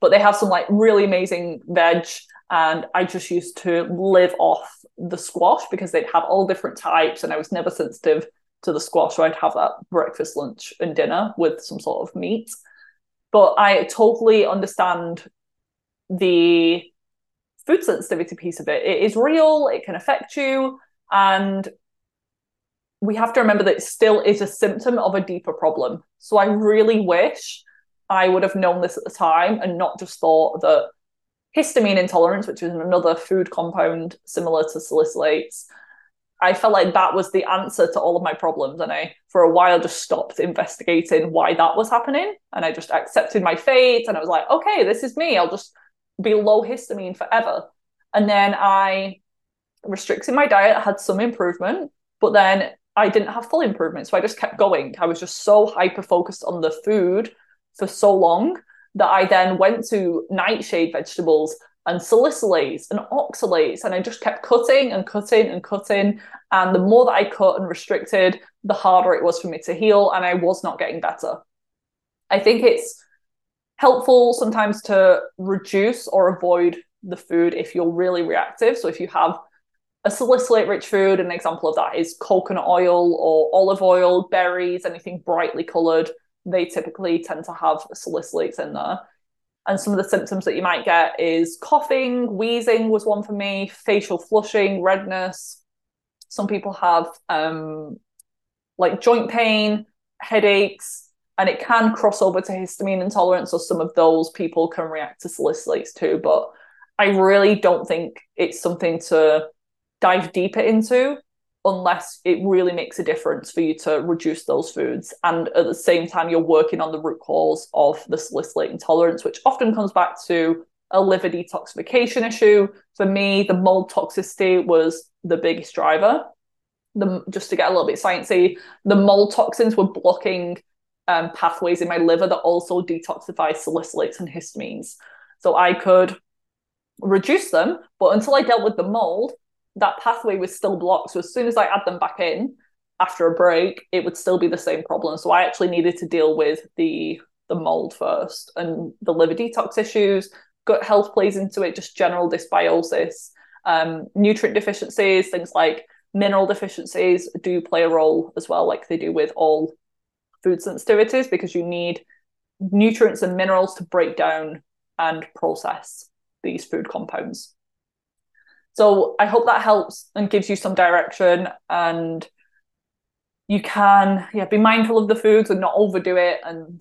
But they have some like really amazing veg, and I just used to live off the squash because they'd have all different types, and I was never sensitive to the squash. So I'd have that breakfast, lunch, and dinner with some sort of meat. But I totally understand the food sensitivity piece of it. It is real, it can affect you, and we have to remember that it still is a symptom of a deeper problem. So I really wish I would have known this at the time and not just thought that histamine intolerance, which is another food compound similar to salicylates, I felt like that was the answer to all of my problems. And I, for a while, just stopped investigating why that was happening. And I just accepted my fate. And I was like, okay, this is me. I'll just be low histamine forever. And then I restricted my diet, had some improvement, but then I didn't have full improvement. So I just kept going. I was just so hyper focused on the food for so long that I then went to nightshade vegetables and salicylates and oxalates. And I just kept cutting and cutting and cutting. And the more that I cut and restricted, the harder it was for me to heal. And I was not getting better. I think it's helpful sometimes to reduce or avoid the food if you're really reactive. So if you have a salicylate rich food, an example of that is coconut oil or olive oil, berries, anything brightly coloured. They typically tend to have salicylates in there. And some of the symptoms that you might get is coughing, wheezing was one for me, facial flushing, redness. Some people have um, like joint pain, headaches, and it can cross over to histamine intolerance. So some of those people can react to salicylates too. But I really don't think it's something to dive deeper into unless it really makes a difference for you to reduce those foods. And at the same time, you're working on the root cause of the salicylate intolerance, which often comes back to a liver detoxification issue. For me, the mold toxicity was the biggest driver. The, just to get a little bit sciencey, the mold toxins were blocking um, pathways in my liver that also detoxify salicylates and histamines. So I could reduce them, but until I dealt with the mold, that pathway was still blocked. So as soon as I add them back in after a break, it would still be the same problem. So I actually needed to deal with the the mold first and the liver detox issues. Gut health plays into it, just general dysbiosis, um, nutrient deficiencies, things like mineral deficiencies do play a role as well, like they do with all food sensitivities, because you need nutrients and minerals to break down and process these food compounds. So I hope that helps and gives you some direction and you can yeah be mindful of the foods and not overdo it and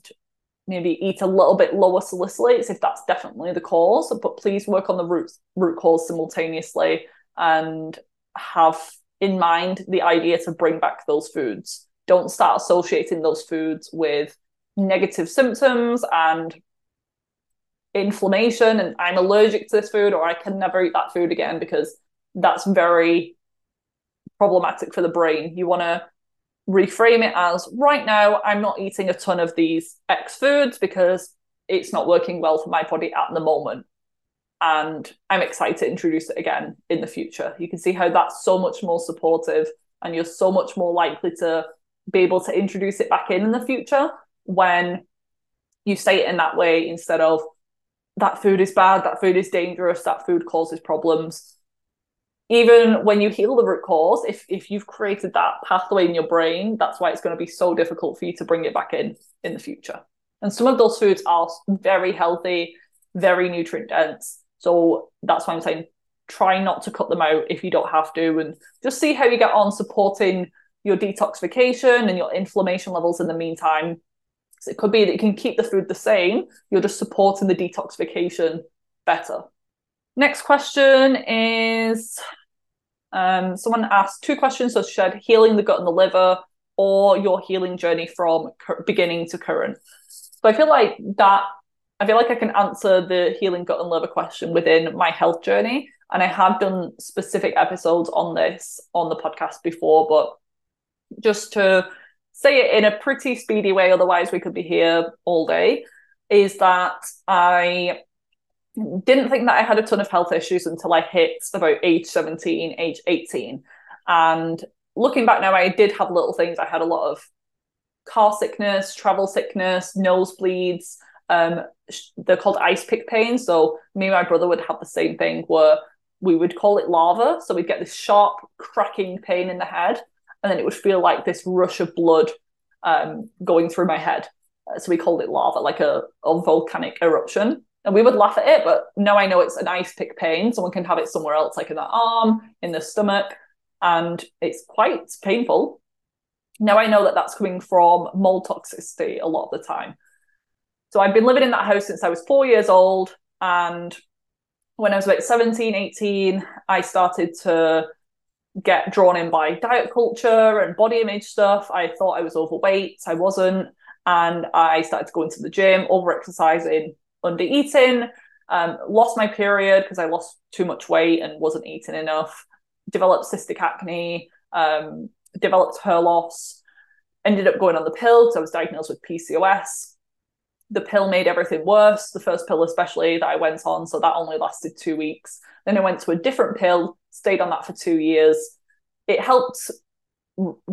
maybe eat a little bit lower salicylates if that's definitely the cause but please work on the root root cause simultaneously and have in mind the idea to bring back those foods don't start associating those foods with negative symptoms and inflammation and I'm allergic to this food or I can never eat that food again because that's very problematic for the brain. You want to reframe it as right now, I'm not eating a ton of these X foods because it's not working well for my body at the moment. And I'm excited to introduce it again in the future. You can see how that's so much more supportive, and you're so much more likely to be able to introduce it back in in the future when you say it in that way instead of that food is bad, that food is dangerous, that food causes problems. Even when you heal the root cause, if if you've created that pathway in your brain, that's why it's going to be so difficult for you to bring it back in in the future. And some of those foods are very healthy, very nutrient dense. So that's why I'm saying try not to cut them out if you don't have to, and just see how you get on supporting your detoxification and your inflammation levels in the meantime so it could be that you can keep the food the same, you're just supporting the detoxification better. Next question is um, someone asked two questions. So she said healing the gut and the liver or your healing journey from beginning to current. So I feel like that, I feel like I can answer the healing gut and liver question within my health journey. And I have done specific episodes on this on the podcast before, but just to say it in a pretty speedy way, otherwise we could be here all day, is that I didn't think that I had a ton of health issues until I hit about age 17, age 18. And looking back now, I did have little things. I had a lot of car sickness, travel sickness, nosebleeds. Um, they're called ice pick pains. So me and my brother would have the same thing where we would call it lava. So we'd get this sharp cracking pain in the head and then it would feel like this rush of blood um, going through my head. Uh, so we called it lava, like a, a volcanic eruption. And we would laugh at it, but now I know it's an ice pick pain. Someone can have it somewhere else, like in the arm, in the stomach, and it's quite painful. Now I know that that's coming from mold toxicity a lot of the time. So I've been living in that house since I was four years old. And when I was about 17, 18, I started to get drawn in by diet culture and body image stuff. I thought I was overweight, I wasn't. And I started to go into the gym, over exercising, under eating, um, lost my period because I lost too much weight and wasn't eating enough, developed cystic acne, um, developed hair loss, ended up going on the pill because I was diagnosed with PCOS. The pill made everything worse, the first pill, especially that I went on. So that only lasted two weeks. Then I went to a different pill stayed on that for two years. It helped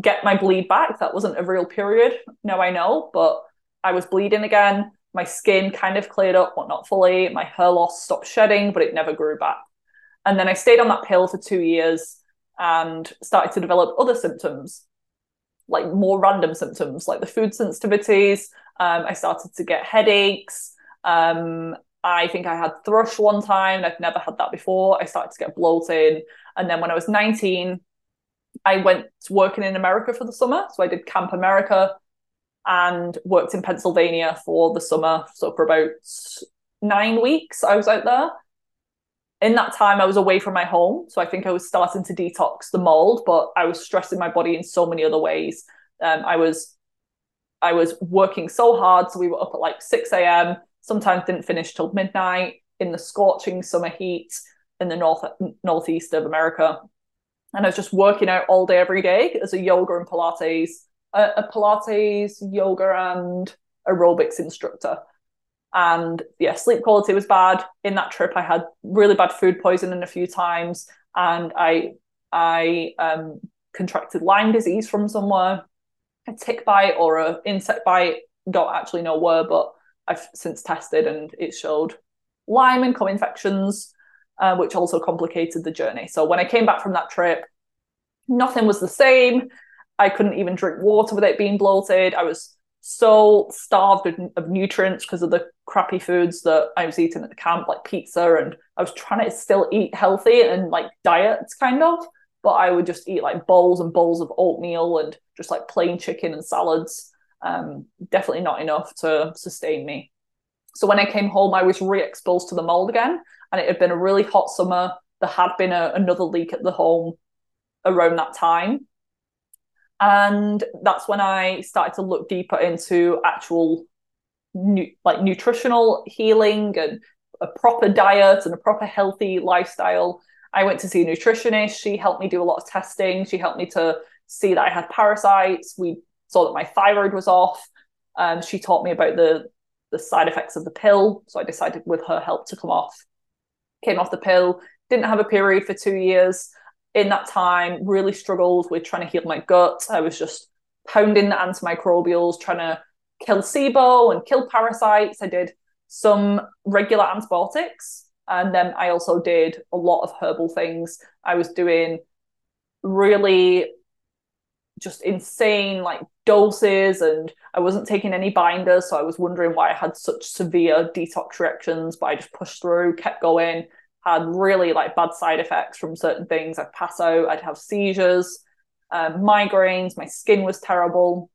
get my bleed back. That wasn't a real period. Now I know, but I was bleeding again. My skin kind of cleared up, but not fully. My hair loss stopped shedding, but it never grew back. And then I stayed on that pill for two years. and started to develop other symptoms, like more random symptoms, like the food sensitivities. Um, I started to get headaches. Um, I think I had thrush one time. I've never had that before. I started to get bloated. And then when I was 19, I went working in America for the summer. So I did Camp America and worked in Pennsylvania for the summer. So for about nine weeks, I was out there. In that time, I was away from my home. So I think I was starting to detox the mold, but I was stressing my body in so many other ways. Um, I was I was working so hard. So we were up at like 6 a.m., sometimes didn't finish till midnight in the scorching summer heat in the north northeast of America. And I was just working out all day, every day as a yoga and Pilates, a, a Pilates, yoga, and aerobics instructor. And yeah, sleep quality was bad. In that trip, I had really bad food poisoning a few times, and I I um, contracted Lyme disease from somewhere, a tick bite or a insect bite. Don't actually know where, but I've since tested and it showed Lyme and co-infections, uh, which also complicated the journey. So when I came back from that trip, nothing was the same. I couldn't even drink water without being bloated. I was so starved of, of nutrients because of the crappy foods that I was eating at the camp, like pizza, and I was trying to still eat healthy and like diets kind of, but I would just eat like bowls and bowls of oatmeal and just like plain chicken and salads. Um, definitely not enough to sustain me. So when I came home, I was re-exposed to the mold again, and it had been a really hot summer. There had been a, another leak at the home around that time, and that's when I started to look deeper into actual nu- like nutritional healing and a proper diet and a proper healthy lifestyle. I went to see a nutritionist. She helped me do a lot of testing. She helped me to see that I had parasites. We saw that my thyroid was off. Um, she taught me about the the side effects of the pill. So I decided with her help to come off. Came off the pill. Didn't have a period for two years in that time really struggled with trying to heal my gut. I was just pounding the antimicrobials, trying to kill SIBO and kill parasites. I did some regular antibiotics. And then I also did a lot of herbal things. I was doing really just insane like doses and I wasn't taking any binders. So I was wondering why I had such severe detox reactions, but I just pushed through, kept going had really like bad side effects from certain things. I'd pass out, I'd have seizures, um, migraines, my skin was terrible.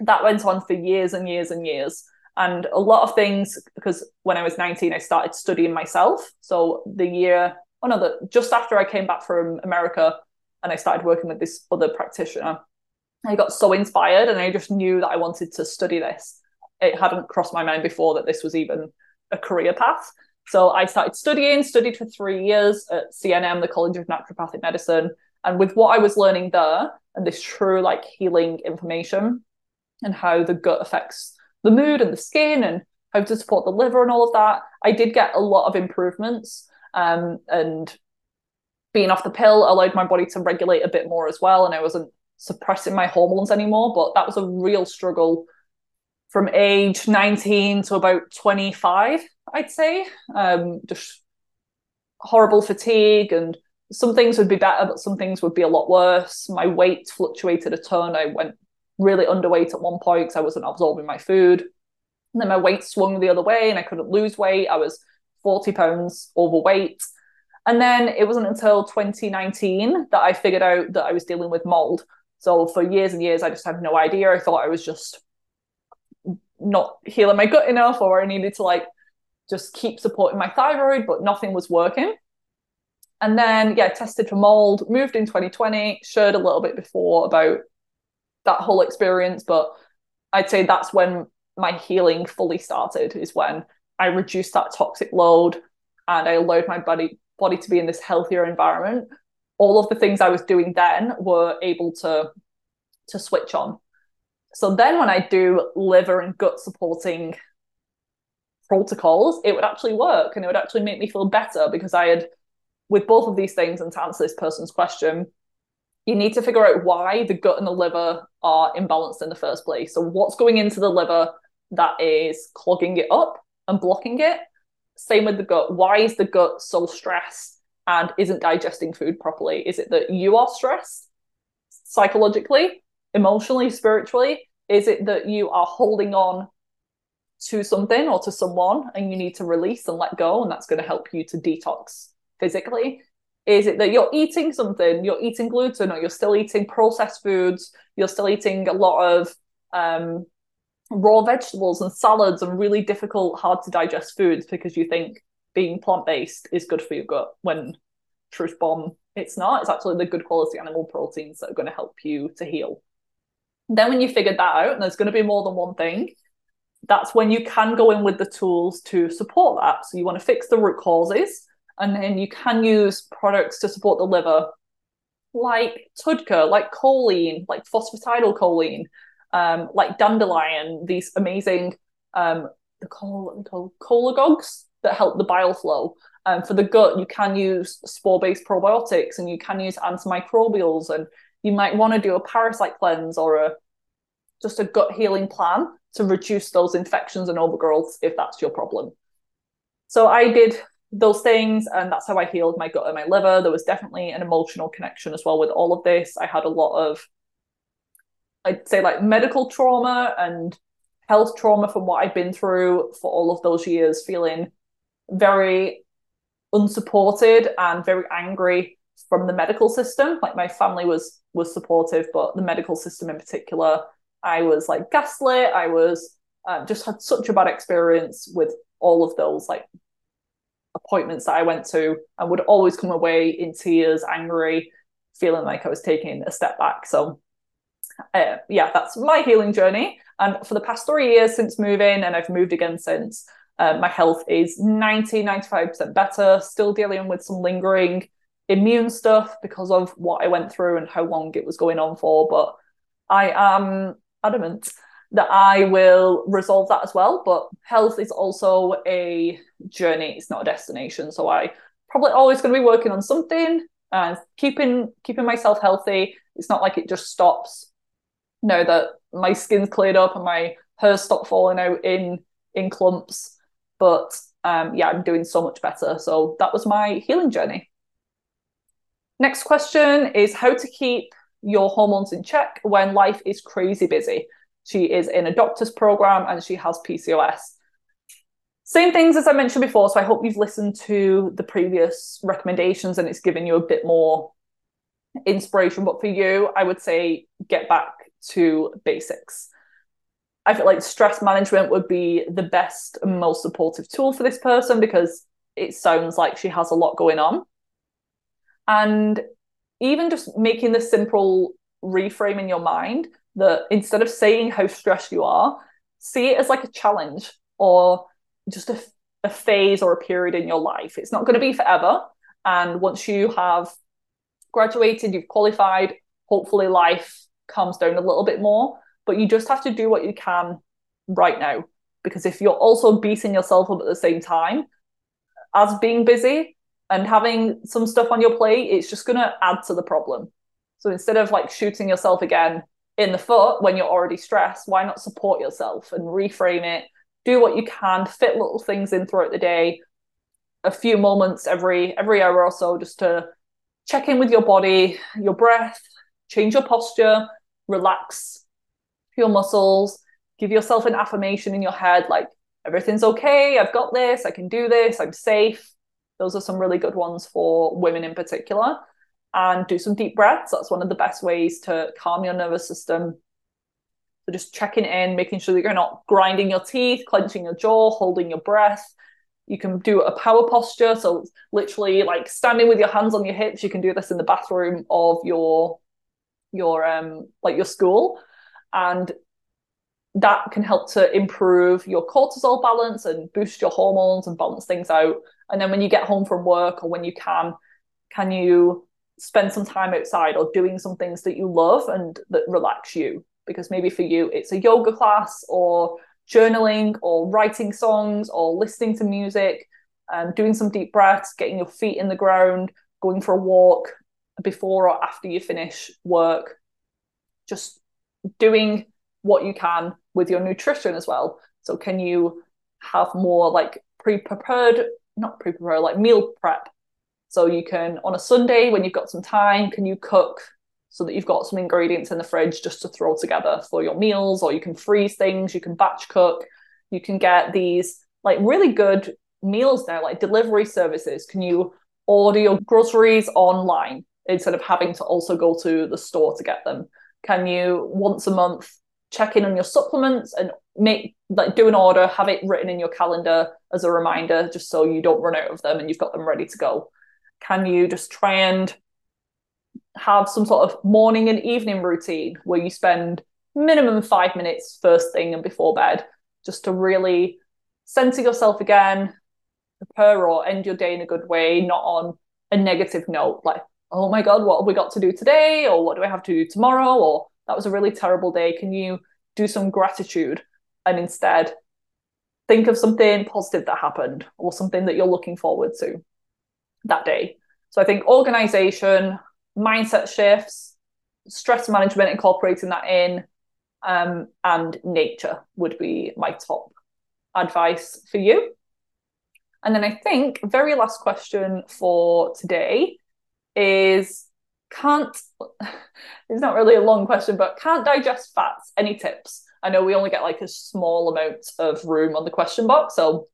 That went on for years and years and years. And a lot of things, because when I was 19, I started studying myself. So the year, oh no, just after I came back from America and I started working with this other practitioner, I got so inspired and I just knew that I wanted to study this. It hadn't crossed my mind before that this was even a career path. So I started studying, studied for three years at CNM, the College of Naturopathic Medicine. And with what I was learning there and this true like healing information and how the gut affects the mood and the skin and how to support the liver and all of that, I did get a lot of improvements. Um, and being off the pill allowed my body to regulate a bit more as well. And I wasn't suppressing my hormones anymore. But that was a real struggle from age 19 to about 25 I'd say. Um, just horrible fatigue, and some things would be better, but some things would be a lot worse. My weight fluctuated a ton. I went really underweight at one point because I wasn't absorbing my food. And then my weight swung the other way, and I couldn't lose weight. I was 40 pounds overweight. And then it wasn't until 2019 that I figured out that I was dealing with mold. So for years and years, I just had no idea. I thought I was just not healing my gut enough, or I needed to like just keep supporting my thyroid, but nothing was working. And then, yeah, tested for mold, moved in 2020, shared a little bit before about that whole experience, but I'd say that's when my healing fully started, is when I reduced that toxic load and I allowed my body body to be in this healthier environment. All of the things I was doing then were able to to switch on. So then when I do liver and gut supporting protocols, it would actually work and it would actually make me feel better because I had, with both of these things, and to answer this person's question, you need to figure out why the gut and the liver are imbalanced in the first place. So, what's going into the liver that is clogging it up and blocking it? Same with the gut. Why is the gut so stressed and isn't digesting food properly? Is it that you are stressed psychologically, emotionally, spiritually? Is it that you are holding on to something or to someone and you need to release and let go, and that's going to help you to detox physically? Is it that you're eating something, you're eating gluten, or you're still eating processed foods, you're still eating a lot of um, raw vegetables and salads and really difficult, hard to digest foods because you think being plant based is good for your gut when truth bomb, it's not. It's actually the good quality animal proteins that are going to help you to heal. Then, when you figured that out, and there's going to be more than one thing, that's when you can go in with the tools to support that. So, you want to fix the root causes, and then you can use products to support the liver, like TUDCA, like choline, like phosphatidylcholine, um, like dandelion, these amazing um, the call called cholagogues that help the bile flow. Um, for the gut, you can use spore-based probiotics and you can use antimicrobials, and you might want to do a parasite cleanse or a just a gut healing plan to reduce those infections and overgrowths if that's your problem. So I did those things, and that's how I healed my gut and my liver. There was definitely an emotional connection as well with all of this. I had a lot of, I'd say, like medical trauma and health trauma from what I've been through for all of those years, feeling very unsupported and very angry from the medical system. Like my family was was supportive, but the medical system in particular, I was like gaslit. I was uh, just had such a bad experience with all of those like appointments that I went to, and would always come away in tears, angry, feeling like I was taking a step back. So, uh, yeah, that's my healing journey. And for the past three years since moving, and I've moved again since, uh, my health is 90, 95% better, still dealing with some lingering immune stuff because of what I went through and how long it was going on for. But I am adamant that I will resolve that as well. But health is also a journey, it's not a destination. So I probably always going to be working on something and keeping keeping myself healthy. It's not like it just stops. now that my skin's cleared up and my hair stopped falling out in in clumps but um, yeah, I'm doing so much better. So that was my healing journey. Next question is how to keep your hormones in check when life is crazy busy. She is in a doctor's program and she has PCOS. Same things as I mentioned before. So I hope you've listened to the previous recommendations and it's given you a bit more inspiration. But for you, I would say get back to basics. I feel like stress management would be the best and most supportive tool for this person because it sounds like she has a lot going on. And even just making the simple reframe in your mind that instead of saying how stressed you are, see it as like a challenge or just a, a phase or a period in your life. It's not going to be forever. And once you have graduated, you've qualified, hopefully life calms down a little bit more but you just have to do what you can right now. Because if you're also beating yourself up at the same time as being busy and having some stuff on your plate, it's just going to add to the problem. So instead of like shooting yourself again in the foot when you're already stressed, why not support yourself and reframe it? Do what you can, fit little things in throughout the day, a few moments every every hour or so just to check in with your body, your breath, change your posture, relax, your muscles, give yourself an affirmation in your head like, everything's okay, I've got this, I can do this, I'm safe. Those are some really good ones for women in particular. And do some deep breaths. That's one of the best ways to calm your nervous system. So just checking in, making sure that you're not grinding your teeth, clenching your jaw, holding your breath. You can do a power posture. So literally like standing with your hands on your hips. You can do this in the bathroom of your your um like your school and that can help to improve your cortisol balance and boost your hormones and balance things out. And then when you get home from work or when you can, can you spend some time outside or doing some things that you love and that relax you? Because maybe for you, it's a yoga class or journaling or writing songs or listening to music and doing some deep breaths, getting your feet in the ground, going for a walk before or after you finish work. Just doing what you can with your nutrition as well. So can you have more like pre-prepared, not pre-prepared, like meal prep So you can, on a Sunday when you've got some time, can you cook so that you've got some ingredients in the fridge just to throw together for your meals, or you can freeze things, you can batch cook, you can get these like really good meals now, like delivery services. Can you order your groceries online instead of having to also go to the store to get them? Can you once a month check in on your supplements and make like do an order, have it written in your calendar as a reminder, just so you don't run out of them and you've got them ready to go? Can you just try and have some sort of morning and evening routine where you spend minimum five minutes first thing and before bed just to really center yourself again, prepare or end your day in a good way, not on a negative note, like, oh my God, what have we got to do today? Or what do I have to do tomorrow? Or that was a really terrible day. Can you do some gratitude and instead think of something positive that happened or something that you're looking forward to that day? So I think organization, mindset shifts, stress management, incorporating that in, um, and nature would be my top advice for you. And then I think very last question for today is can't it's not really a long question, but can't digest fats. Any tips? I know we only get like a small amount of room on the question box, so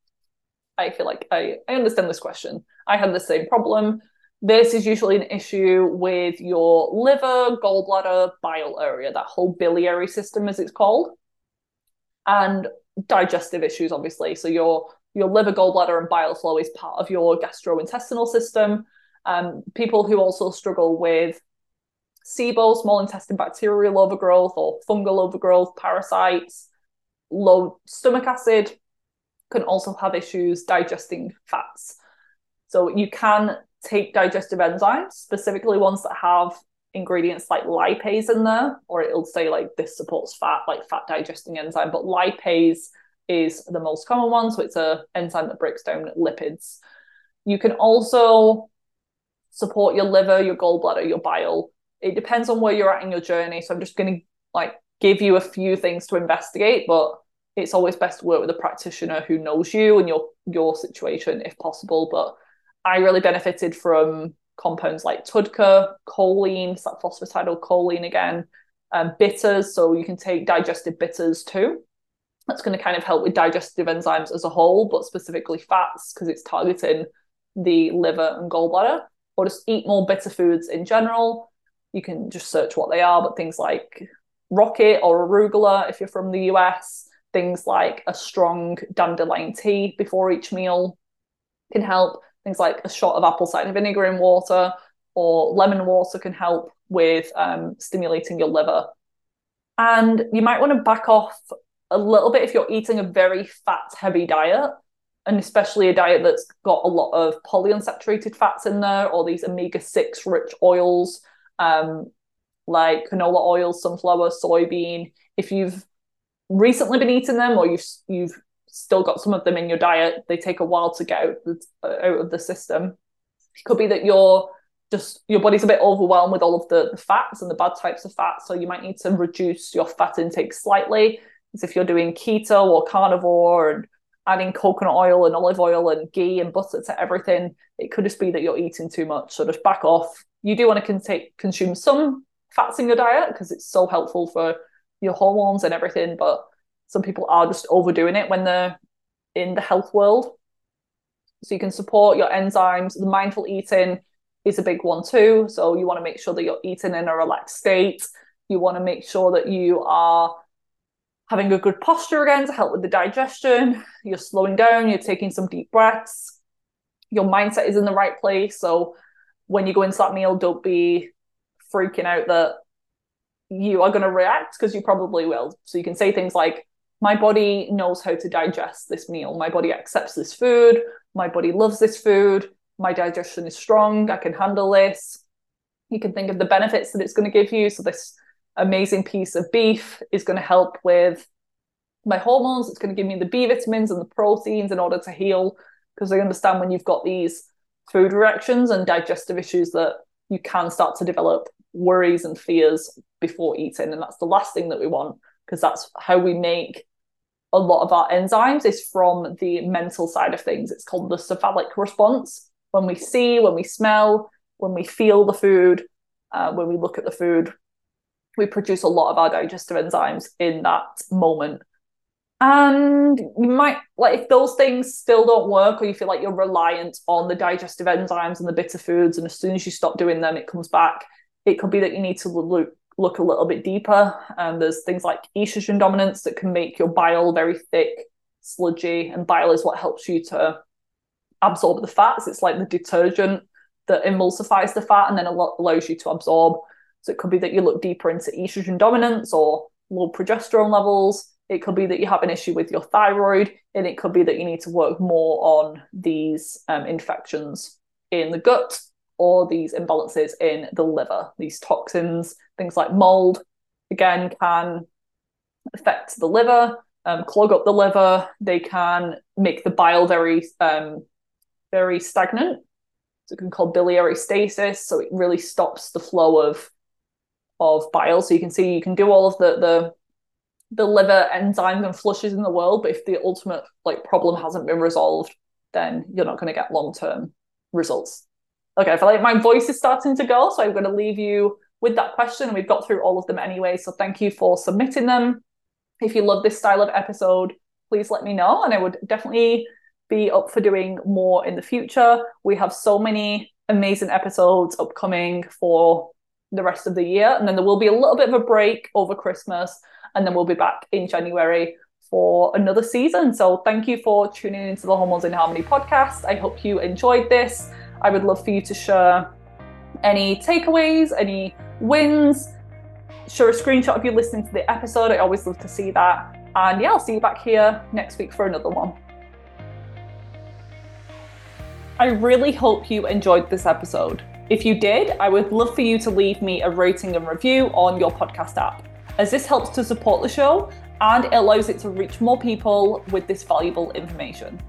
I feel like I, I understand this question. I had the same problem. This is usually an issue with your liver, gallbladder, bile area, that whole biliary system, as it's called, and digestive issues, obviously. So your your liver, gallbladder, and bile flow is part of your gastrointestinal system. Um, people who also struggle with SIBO, small intestine bacterial overgrowth, or fungal overgrowth, parasites, low stomach acid, can also have issues digesting fats. So you can take digestive enzymes, specifically ones that have ingredients like lipase in there, or it'll say like this supports fat, like fat digesting enzyme, but lipase is the most common one. So it's a enzyme that breaks down lipids. You can also support your liver, your gallbladder, your bile. It depends on where you're at in your journey. So I'm just going to like give you a few things to investigate, but it's always best to work with a practitioner who knows you and your your situation if possible. But I really benefited from compounds like TUDCA, choline, that phosphatidylcholine again, um, bitters. So you can take digestive bitters too. That's going to kind of help with digestive enzymes as a whole, but specifically fats because it's targeting the liver and gallbladder. Or just eat more bitter foods in general. You can just search what they are, but things like rocket or arugula if you're from the US, things like a strong dandelion tea before each meal can help things like a shot of apple cider vinegar in water or lemon water can help with um, stimulating your liver. And you might want to back off a little bit if you're eating a very fat heavy diet, and especially a diet that's got a lot of polyunsaturated fats in there or these omega 6 rich oils um, like canola oil, sunflower, soybean. If you've recently been eating them or you've, you've still got some of them in your diet, they take a while to get out, the, out of the system. It could be that you're just your body's a bit overwhelmed with all of the, the fats and the bad types of fats, so you might need to reduce your fat intake slightly. As if you're doing keto or carnivore and adding coconut oil and olive oil and ghee and butter to everything, it could just be that you're eating too much. So just back off. You do want to con- consume some fats in your diet because it's so helpful for your hormones and everything, but some people are just overdoing it when they're in the health world. So you can support your enzymes. The mindful eating is a big one too. So you want to make sure that you're eating in a relaxed state. You want to make sure that you are having a good posture again to help with the digestion. You're slowing down, you're taking some deep breaths. Your mindset is in the right place. So when you go into that meal, don't be freaking out that you are going to react because you probably will. So you can say things like, my body knows how to digest this meal. My body accepts this food. My body loves this food. My digestion is strong. I can handle this. You can think of the benefits that it's going to give you. So, this amazing piece of beef is going to help with my hormones. It's going to give me the B vitamins and the proteins in order to heal. Because I understand when you've got these food reactions and digestive issues that you can start to develop worries and fears before eating. And that's the last thing that we want because that's how we make a lot of our enzymes is from the mental side of things. It's called the cephalic response. when we see, when we smell, when we feel the food, uh, when we look at the food, we produce a lot of our digestive enzymes in that moment. And you might like if those things still don't work, or you feel like you're reliant on the digestive enzymes and the bitter foods, and as soon as you stop doing them, it comes back. It could be that you need to look look a little bit deeper. And there's things like estrogen dominance that can make your bile very thick, sludgy, and bile is what helps you to absorb the fats. It's like the detergent that emulsifies the fat and then allows you to absorb. So it could be that you look deeper into estrogen dominance or low progesterone levels. It could be that you have an issue with your thyroid, and it could be that you need to work more on these um, infections in the gut or these imbalances in the liver. These toxins, things like mold, again, can affect the liver, um, clog up the liver. They can make the bile very, um, very stagnant. So it can cause biliary stasis. So it really stops the flow of of bile. So you can see you can do all of the the the liver enzymes and flushes in the world, but if the ultimate like problem hasn't been resolved, then you're not going to get long term results. Okay, I feel like my voice is starting to go, so I'm going to leave you with that question. We've got through all of them anyway, so thank you for submitting them. If you love this style of episode, please let me know, and I would definitely be up for doing more in the future. We have so many amazing episodes upcoming for the rest of the year. And then there will be a little bit of a break over Christmas. And then we'll be back in January for another season. So thank you for tuning into the Hormones in Harmony podcast. I hope you enjoyed this. I would love for you to share any takeaways, any wins, share a screenshot of you listening to the episode. I always love to see that. And yeah, I'll see you back here next week for another one. I really hope you enjoyed this episode. If you did, I would love for you to leave me a rating and review on your podcast app, as this helps to support the show and it allows it to reach more people with this valuable information.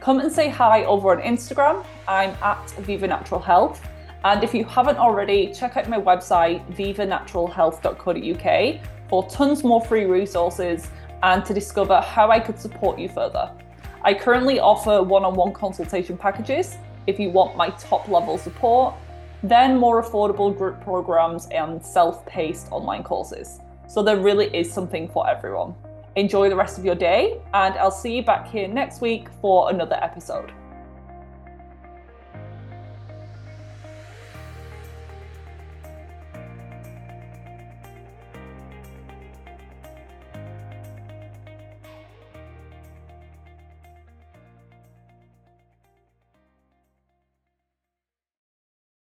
Come and say hi over on Instagram. I'm at Viva Natural Health. And if you haven't already, check out my website, vivanaturalhealth.co.uk, for tons more free resources and to discover how I could support you further. I currently offer one on one consultation packages if you want my top level support then more affordable group programs and self paced online courses. So there really is something for everyone. Enjoy the rest of your day, and I'll see you back here next week for another episode.